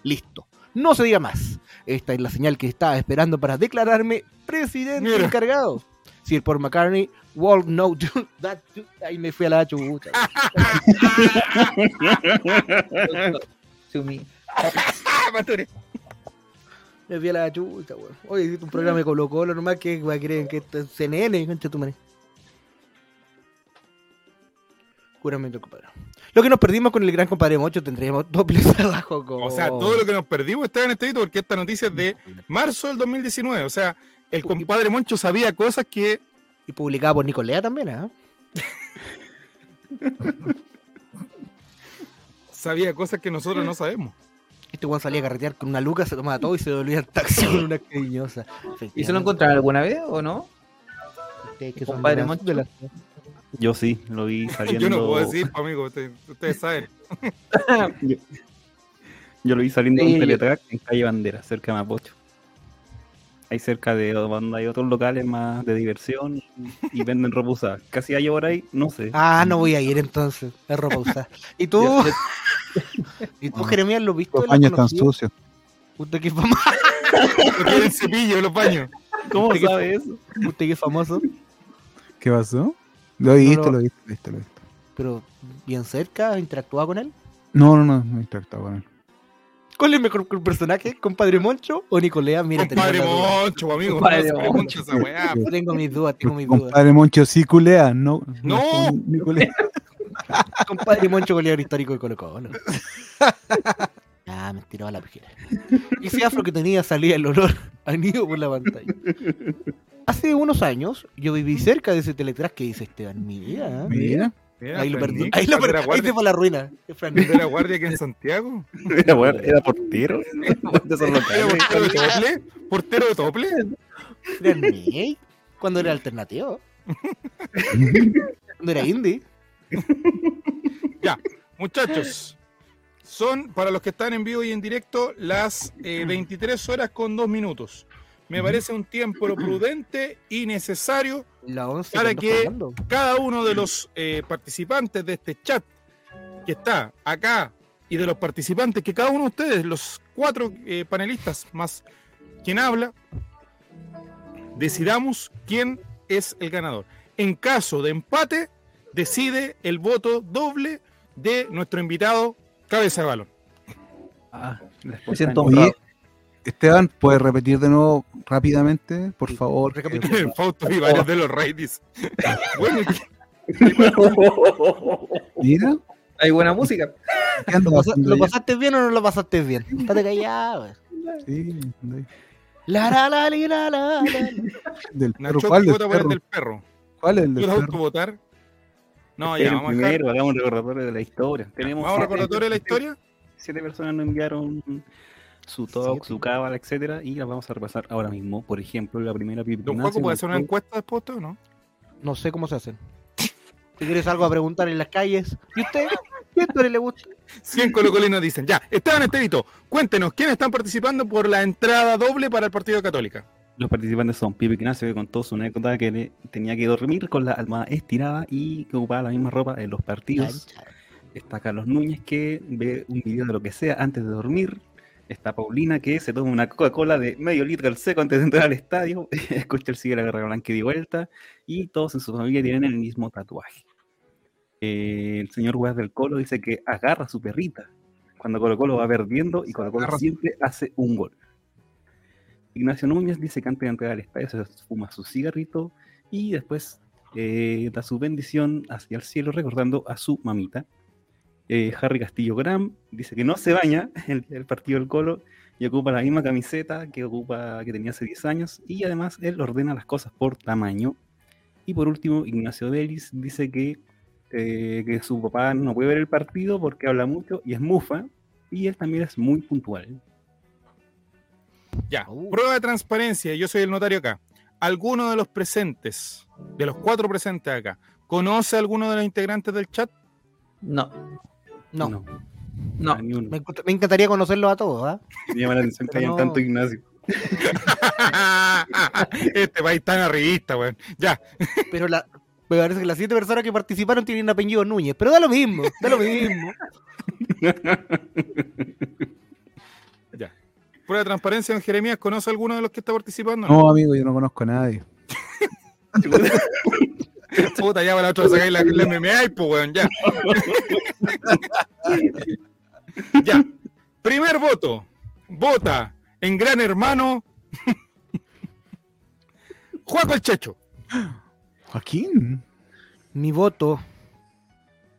Listo, no se diga más. Esta es la señal que estaba esperando para declararme presidente Mira. encargado. Sir Paul McCartney, World No That Ahí me fui a la chucha. Sumi. ¡Ah, Mature! Me fui a la chucha, weón. Oye, hiciste un programa de Colo Colo, nomás que va a creer que esto es CNN, concha tu madre. Compadre. Lo que nos perdimos con el gran compadre Mocho tendríamos doble trabajo con. O sea, todo lo que nos perdimos está en este edito porque esta noticia es de marzo del 2019. O sea, el compadre Moncho sabía cosas que. Y publicada por Nicolea también, ¿ah? Sabía cosas que nosotros no sabemos. Este weón salía a carretear con una luca, se tomaba todo y se devolvía el taxi con una cariñosa. ¿Y se lo encontraron alguna vez o no? Que son Compadre de la- Moncho. de la- Yo sí, lo vi saliendo. Yo no puedo decir, pues, amigo, ustedes, ustedes saben. Yo lo vi saliendo de Sí, un teletrack en calle Bandera, cerca de Mapocho. Ahí cerca de donde hay otros locales más de diversión y, y venden ropa usada. Casi hay por ahí, no sé. Ah, no voy a ir entonces. Es ropa usada. ¿Y tú? ¿Y tú. Jeremías, lo viste? Los ¿Lo baños están sucios. Usted que es famoso. El cepillo de los baños. ¿Cómo ¿Usted qué- sabe eso? Usted que es famoso. ¿Qué pasó? Lo he visto, lo- lo he visto, lo he visto. Pero bien cerca, interactuaba con él. No, no, no, no he interactuado con él. ¿Cuál es el mejor personaje? ¿Compadre Moncho o Nicolea? Mira, Compadre. Moncho, amigo. Compadre no se Moncho. esa weá. Tengo mis dudas, tengo mis dudas. Compadre Moncho sí culea, no. No. Nicolás. Compadre Moncho goleador histórico de Colo Colo. Ah, me tiraba la pejera. Ese afro que tenía salía el olor a nido por la pantalla. Hace unos años yo viví cerca de ese teletrack que dice Esteban. Mira, Mira, Mira, ahí lo perdí. Nick, Ahí, lo ¿cuál perdí. era ahí guardia- se fue la ruina. Es Fran ¿De Nick. la guardia aquí en Santiago? Era, weón, era portero. De esos ¿Era locales. portero de tople? ¿Portero de tople? Nick, Cuando era alternativo. Cuando era indie. Ya, muchachos. Son, para los que están en vivo y en directo, las eh, 23 horas con 2 minutos. Me parece un tiempo lo prudente y necesario La 11 Para que- jugando. cada uno de los eh, participantes de este chat que está acá y de los participantes que cada uno de ustedes, los cuatro eh, panelistas más quien habla, decidamos quién es el ganador. En caso de empate, decide el voto doble de nuestro invitado Cabeza de Balón. Ah, Me siento. Esteban, ¿puedes repetir de nuevo rápidamente, por favor? recapitula. Fausto y varios de los Raids. bueno, Mira, Hay buena música. ¿qué ¿Lo, andas pasa- haciendo lo ya? pasaste bien o no lo pasaste bien? Estate callado. Sí, La la la la la la. del perro. ¿Cuál del el perro? del perro. ¿Cuál es el ¿Tú del a perro? votar? No, ya, Esperen vamos a primero, hagamos un recordatorio de la historia. Tenemos Vamos a recordatorio de la historia. Siete personas nos enviaron su talk, su cábala, etcétera, y las vamos a repasar ahora mismo. Por ejemplo, la primera Pipi Don Ignacio Juaco, ¿puede hacer una encuesta después o no? No sé cómo se hacen. Si quieres algo a preguntar en las calles. ¿Y usted? ¿Qué historia le gusta? 100 colocolinos dicen. Ya, Esteban Estevito, cuéntenos, ¿quiénes están participando por la entrada doble para el Partido Católica? Los participantes son Pipi Ignacio, que contó su anécdota que le- tenía que dormir con la almohada estirada y que ocupaba la misma ropa en los partidos. Está Carlos Núñez, que ve un video de lo que sea antes de dormir. Está Paulina, que se toma una Coca-Cola de medio litro al seco antes de entrar al estadio. Escucha el sigue la guerra blanca y de vuelta. Y todos en su familia tienen el mismo tatuaje. Eh, el señor Guas del Colo dice que agarra a su perrita cuando Colo Colo va perdiendo y Colo Colo siempre hace un gol. Ignacio Núñez dice que antes de entrar al estadio se fuma su cigarrito y después eh, da su bendición hacia el cielo recordando a su mamita. Eh, Harry Castillo Graham dice que no se baña el día del partido del Colo y ocupa la misma camiseta que ocupa que tenía hace 10 años y además él ordena las cosas por tamaño. Y por último, Ignacio Delis dice que, eh, que su papá no puede ver el partido porque habla mucho y es mufa y él también es muy puntual. Ya, Uh. prueba de transparencia, yo soy el notario acá. ¿Alguno de los presentes, de los cuatro presentes acá, conoce a alguno de los integrantes del chat? No, No. no. a ni uno. Me, encantaría conocerlos a todos, ¿ah? Me llama la atención que hayan no. tanto Ignacio. este país tan arribista, weón. Ya, Pero la, me parece que las siete personas que participaron tienen apellido Núñez. Pero da lo mismo, da lo mismo. ya. Prueba de transparencia, don Jeremías, ¿conoce a alguno de los que está participando? No, amigo, yo no conozco a nadie. Puta, ya para la otra sacáis la, la MMA y pues, weón, ya. ya. Primer voto. Vota en Gran Hermano. Juaco el Checho. Joaquín. Mi voto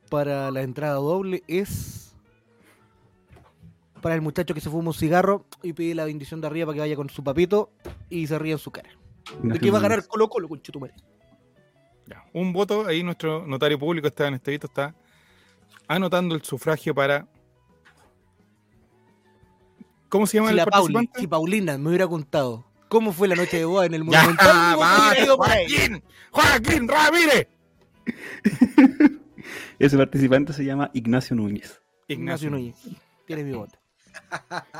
para la entrada doble es para el muchacho que se fuma un cigarro y pide la bendición de arriba para que vaya con su papito y se ríe en su cara. ¿De qué va a ganar Colo Colo, conchetumare? Ya, Un voto, ahí nuestro notario público está en este vito, está anotando el sufragio para. ¿Cómo se llama Si, el la Pauli, participante? si Paulina me hubiera contado cómo fue la noche de boda en el Ya, Monumental, hubiera basta. Joaquín, Joaquín Ramírez. Ese participante se llama Ignacio Núñez. Ignacio Núñez. Tiene mi voto.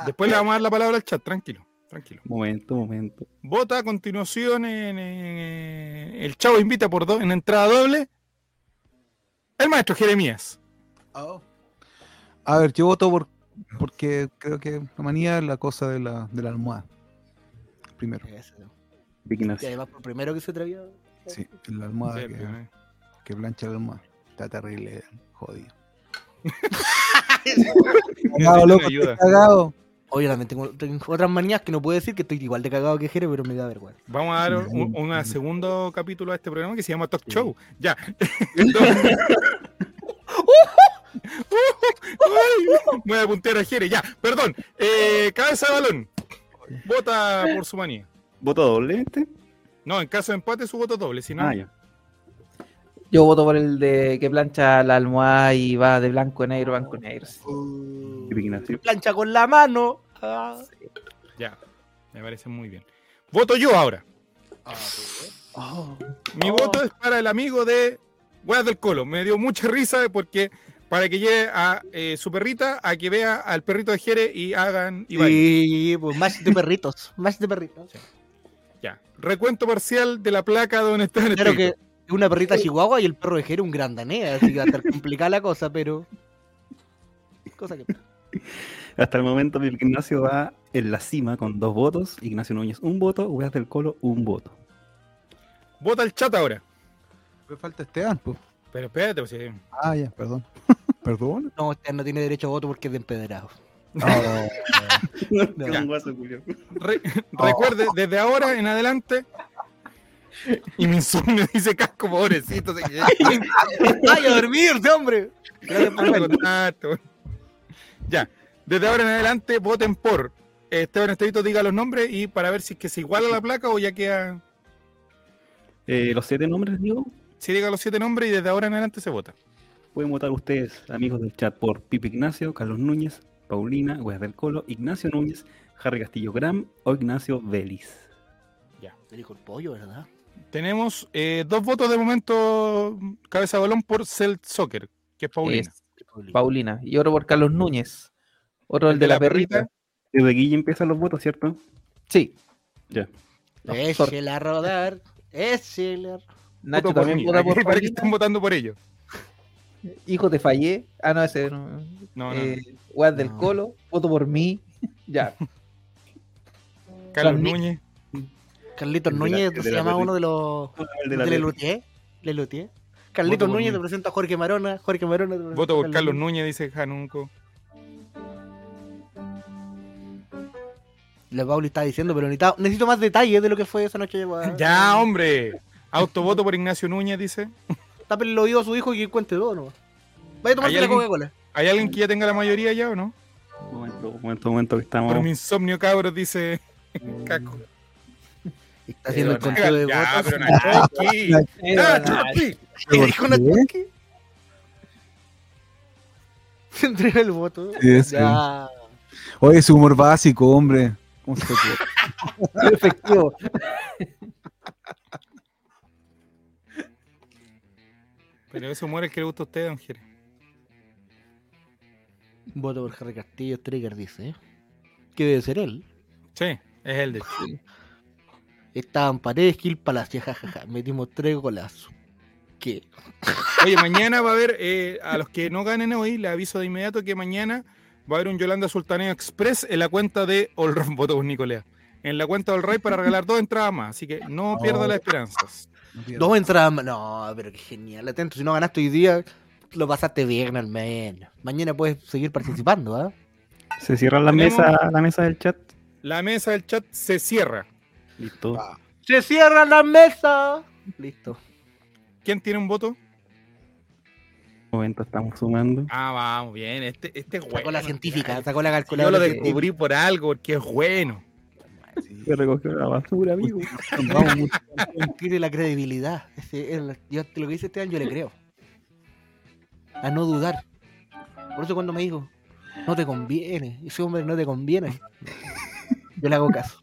Después le vamos a dar la palabra al chat, tranquilo, tranquilo. Momento, momento. Vota a continuación en, eh, el Chavo invita por dos en entrada doble. El maestro Jeremías. A ver, yo voto por porque creo que la manía es la cosa de la, de la almohada. Primero. Eso. Y además, por primero que se atrevió. Sí, la almohada Sí, que, eh. que plancha la almohada. Está terrible, jodido. Cagado, loco, ayuda. cagado. Oye, también tengo, tengo otras manías que no puedo decir que estoy igual de cagado que Jere, pero me da vergüenza. Vamos a dar un, segundo capítulo a este programa que se llama Talk Show. Ya. Voy a puntear a Jere, ya. Perdón. Eh, cabeza de balón. Vota por su manía. ¿Voto doble este? No, en caso de empate su voto doble. Si no, Ah, ya. Yo voto por el de que plancha la almohada y va de blanco a negro, blanco a negro. sí. Vic Ignacio. Plancha con la mano. Ah. ya. Me parece muy bien. Voto yo ahora. Mi voto es para el amigo de Weas del Colo. Me dio mucha risa porque para que lleve a eh, su perrita a que vea al perrito de Jere y hagan y. Sí, pues más de perritos. Más de perritos. Ya. Recuento parcial de la placa donde está el Claro que una perrita chihuahua y el perro de Jere un gran danés, así que va a estar complicada la cosa, pero. Cosa que. Hasta el momento Ignacio va en la cima con dos votos. Ignacio Núñez un voto. Weas del Colo un voto. Vota el chat ahora. Me falta Esteban, pues. Pero espérate, pues, si- Ah, ya, perdón. perdón. No, usted no tiene derecho a voto porque es de empedrado. Ya. Re- Recuerde, desde ahora en adelante. Y mi insomnio dice casco, pobrecito. ¡Ay, a dormirse, hombre! Gracias por el contacto. Ya, desde ahora en adelante voten por Esteban Estevito, diga los nombres y para ver si es que se iguala la placa o ya queda. Eh, los siete nombres, digo. Si diga los siete nombres y desde ahora en adelante se vota. Pueden votar ustedes, amigos del chat, por Pipe Ignacio, Carlos Núñez, Paulina, Weas del Colo, Ignacio Núñez, Harry Castillo Gram o Ignacio Vélez. Me dijo el pollo, ¿verdad? Tenemos eh, dos votos de momento, cabeza de balón por Cell Soccer, que es Paulina. Es Paulina. Y otro por Carlos Núñez. Otro el de la perrita. Desde aquí ya empiezan los votos, ¿cierto? Sí. Ya. No, Échela a rodar. Échela. Nacho Voto también vota por parece que Paulina. están votando por ellos. Hijo, te fallé. Ah, no, ese no. No, no. Eh, Weas del No. Colo. Voto por mí. Ya. Carlos. Núñez. Carlitos de la- Núñez el se la llama uno de los. El de de la Lelutier. Lelutier. Carlitos Núñez te presenta a Jorge Marona. Jorge Marona te presenta Voto por Carlos Núñez, dice Janunco. La Pauli está diciendo, pero necesito, necesito más detalles de lo que fue esa noche. Ya, hombre. Autovoto por Ignacio Núñez, dice. Tápenle el oído a su hijo y que cuente todo, ¿no? Vaya a tomarse ¿Hay la alguien? Coca-Cola. ¿Hay alguien que ya tenga la mayoría ya o no? Momento, momento, momento que estamos. Por mi insomnio, cabros, dice Caco. Está haciendo el Pero, conteo de votos. pero Nachoki. Nachoki. ¿Qué dijo ¿Por qué? Nachoki? Se entrega el voto. Sí, sí. Ya. Oye, su humor básico, hombre. ¿Cómo se te ocurre? Efectivo. Pero ese humor es el que le gusta a usted, don Jere. Voto por Harry Castillo, Trigger dice. ¿eh? ¿Qué debe ser él? Sí, es el de. Estaban paredes, Kill Palacio, jajaja. Metimos tres golazos. ¿Qué? Oye, mañana va a haber, eh, a los que no ganen hoy, le aviso de inmediato que mañana va a haber un Yolanda Sultaneo Express en la cuenta de voto por Nicolea. En la cuenta de All Ray para regalar dos entradas más. Así que no pierda las esperanzas. No. Dos entradas más. No, pero qué genial. Atento, si no ganaste hoy día, lo pasaste bien al menos. Mañana puedes seguir participando, ¿ah? Se cierra la mesa, la mesa del chat. La mesa del chat se cierra. Listo. ¡Se cierra la mesa! Listo. ¿Quién tiene un voto? Momento, estamos sumando. Ah, vamos, bien. Este, este es bueno. Sacó la científica, sacó la Yo lo calculadora. descubrí por algo, porque es bueno. Se recogió la basura, amigo. Vamos, mucho. Tiene la credibilidad. Ese es la- yo, lo que dice Esteban, yo le creo. A no dudar. Por eso cuando me dijo, no te conviene, ese hombre no te conviene, yo le hago caso.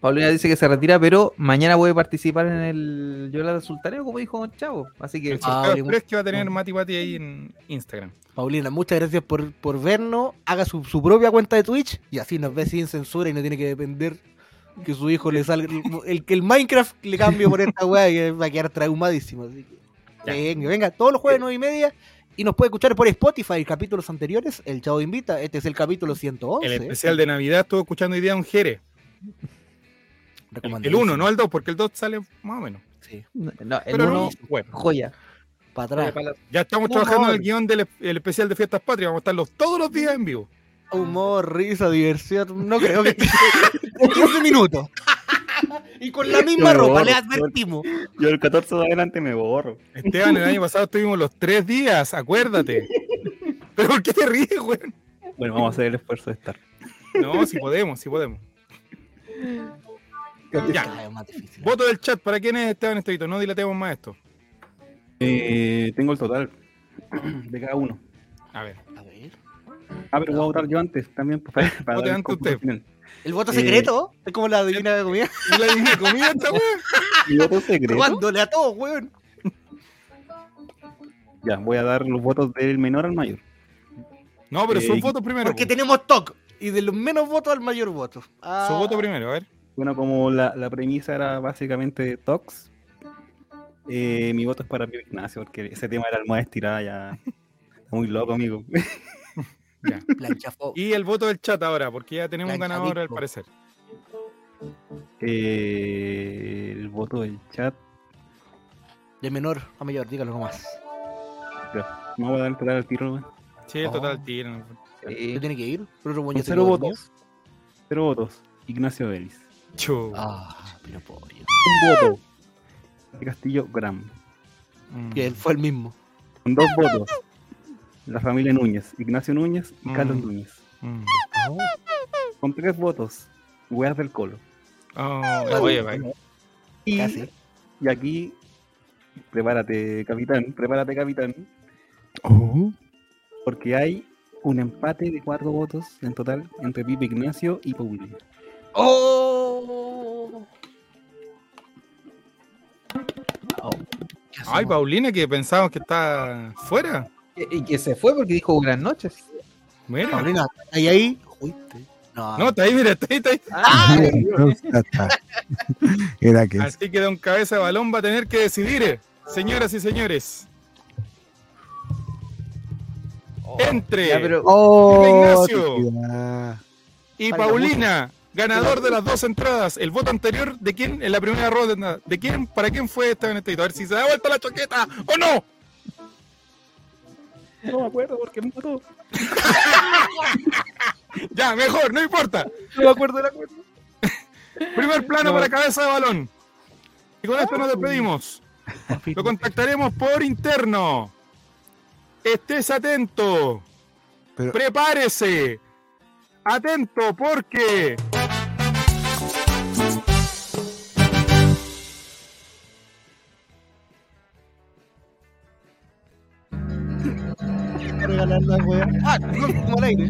Paulina dice que se retira, pero mañana puede participar en el Yola Sultaneo, como dijo Chavo. Así que El Ah, express que va a tener Mati Pati ahí en Instagram. Paulina, muchas gracias por, por vernos. Haga su, su propia cuenta de Twitch y así nos ve sin censura y no tiene que depender que su hijo le salga. El que el Minecraft le cambie por esta weá que va a quedar traumadísimo. Así que, venga, venga, todos los jueves 9 y media. Y nos puede escuchar por Spotify, capítulos anteriores. El Chavo Invita. Este es el capítulo 111. El especial de Navidad estuvo escuchando hoy día un Jere. El Recomendadísimo. 1, no el 2, porque el 2 sale más o menos. Sí, no, el Pero uno, no, bueno, joya. para atrás. ya estamos trabajando en el guion del el especial de Fiestas Patrias. Vamos a estarlos todos los días en vivo. Humor, risa, diversión. No creo que esté en 15 minutos. y con la misma ropa, borro, le advertimos. Yo el 14 de adelante me borro. Esteban, el año pasado estuvimos los tres días, acuérdate. ¿Pero por qué te ríes, güey? Bueno, vamos a hacer el esfuerzo de estar. No, si podemos, si podemos. Ya. Cada vez más difícil. Voto del chat, ¿para quién es Esteban Estevito? No dilatemos más esto. Eh, tengo el total de cada uno. A ver. A ver. Ah, pero voy a votar yo antes también. pues, Para, para Vote el antes usted. final. El voto Eh, secreto es como la divina de comida. ¿Y la divina comida esta, güey? ¿Mi voto secreto? Robándole a todos, weón. Ya, voy a dar los votos del menor al mayor. No, pero Eh, sus votos primero. Porque po. tenemos TOC. Y de los menos votos al mayor voto. Ah, Su voto primero, a ver. Bueno, como la, la premisa era básicamente Tox, eh, mi voto es para Pío Ignacio, porque ese tema de la almohada estirada ya está muy loco, amigo. Ya. Y el voto del chat ahora, porque ya tenemos un ganador al parecer. Eh, el voto del chat, De menor a mayor, dígalo nomás. no voy a dar el total al tiro, weón. Sí, el Oh. total tiro. Sí. ¿Se tiene que ir? Pero otro cero votos. Cero votos. Ignacio Vélez. Chu. Ah, pero pollo. Un voto. de Castillo Gram. Mm. Que él fue el mismo. Con dos votos. La familia Núñez. Ignacio Núñez y Mm. Carlos Núñez. Mm. Con tres votos. Weas del Colo. Oh, oye, vaya. Y, Casi. y aquí, prepárate, capitán, prepárate, capitán, Oh, porque hay un empate de cuatro votos en total entre Pipe Ignacio y Paulina. ¡Oh! Ay? Paulina, que pensábamos que está fuera. Y y que se fue porque dijo buenas noches. Mira. Paulina, ¿ahí ahí? Fuiste. No, No, está ahí, mira, está ahí, está ahí. ¡Ah! está. Que Así que Don Cabeza de Balón va a tener que decidir, eh, señoras y señores. Entre Ya, pero Oh, Ignacio. y Paulina, ganador de las dos entradas. El voto anterior, ¿de quién? En la primera ronda, ¿de quién? ¿Para quién fue esta en este A ver si se da vuelta la choqueta o no. No me acuerdo porque me mató. Ya, mejor, no importa. no me acuerdo de la cuenta. Primer plano No. para cabeza de balón. Y con esto nos despedimos. Lo contactaremos por interno. Estés atento. Pero- Prepárese. Atento porque. Regalar la wea. Ah, no, como al aire.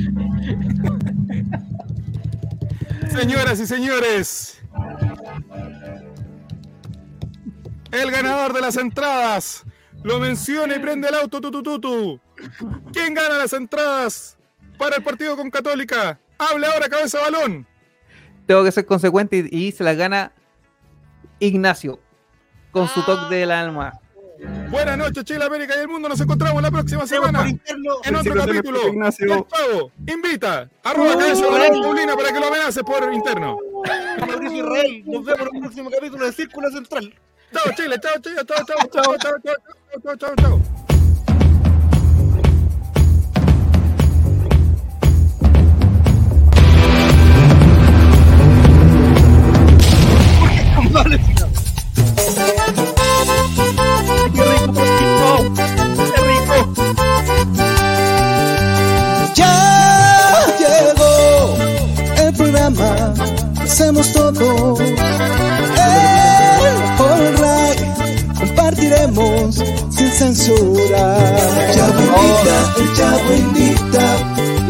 Señoras y señores. El ganador de las entradas. Lo menciona y prende el auto tu, tu, tu, tu. ¿Quién gana las entradas para el partido con Católica? Hable ahora, cabeza balón. tengo que ser consecuente y, y se la gana Ignacio con su toque del alma. Buenas noches, Chile, América y el mundo. Nos encontramos la próxima semana en otro capítulo. Ignacio. Invita arroba balón Paulina para que lo amenace por interno. Mauricio Israel. Nos vemos en el próximo capítulo de Círculo Central. Chao, Chile. Chao, Chile. Chao, chao, chao, chao, chao, chao, chao, hacemos todo. El Alright, compartiremos sin censura. Chavo invita, el chavo invita,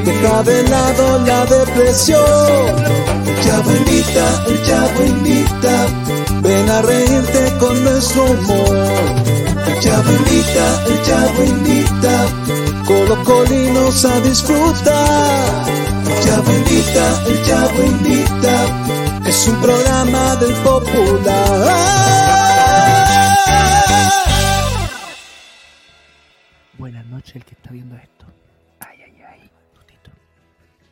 deja de lado la depresión. Chavo invita, el chavo invita, ven a reírte con nuestro humor. Invita, el chavo invita, colocolinos a disfrutar. Ya bendita, ya bendita, es un programa del popular. Buenas noches el que está viendo esto.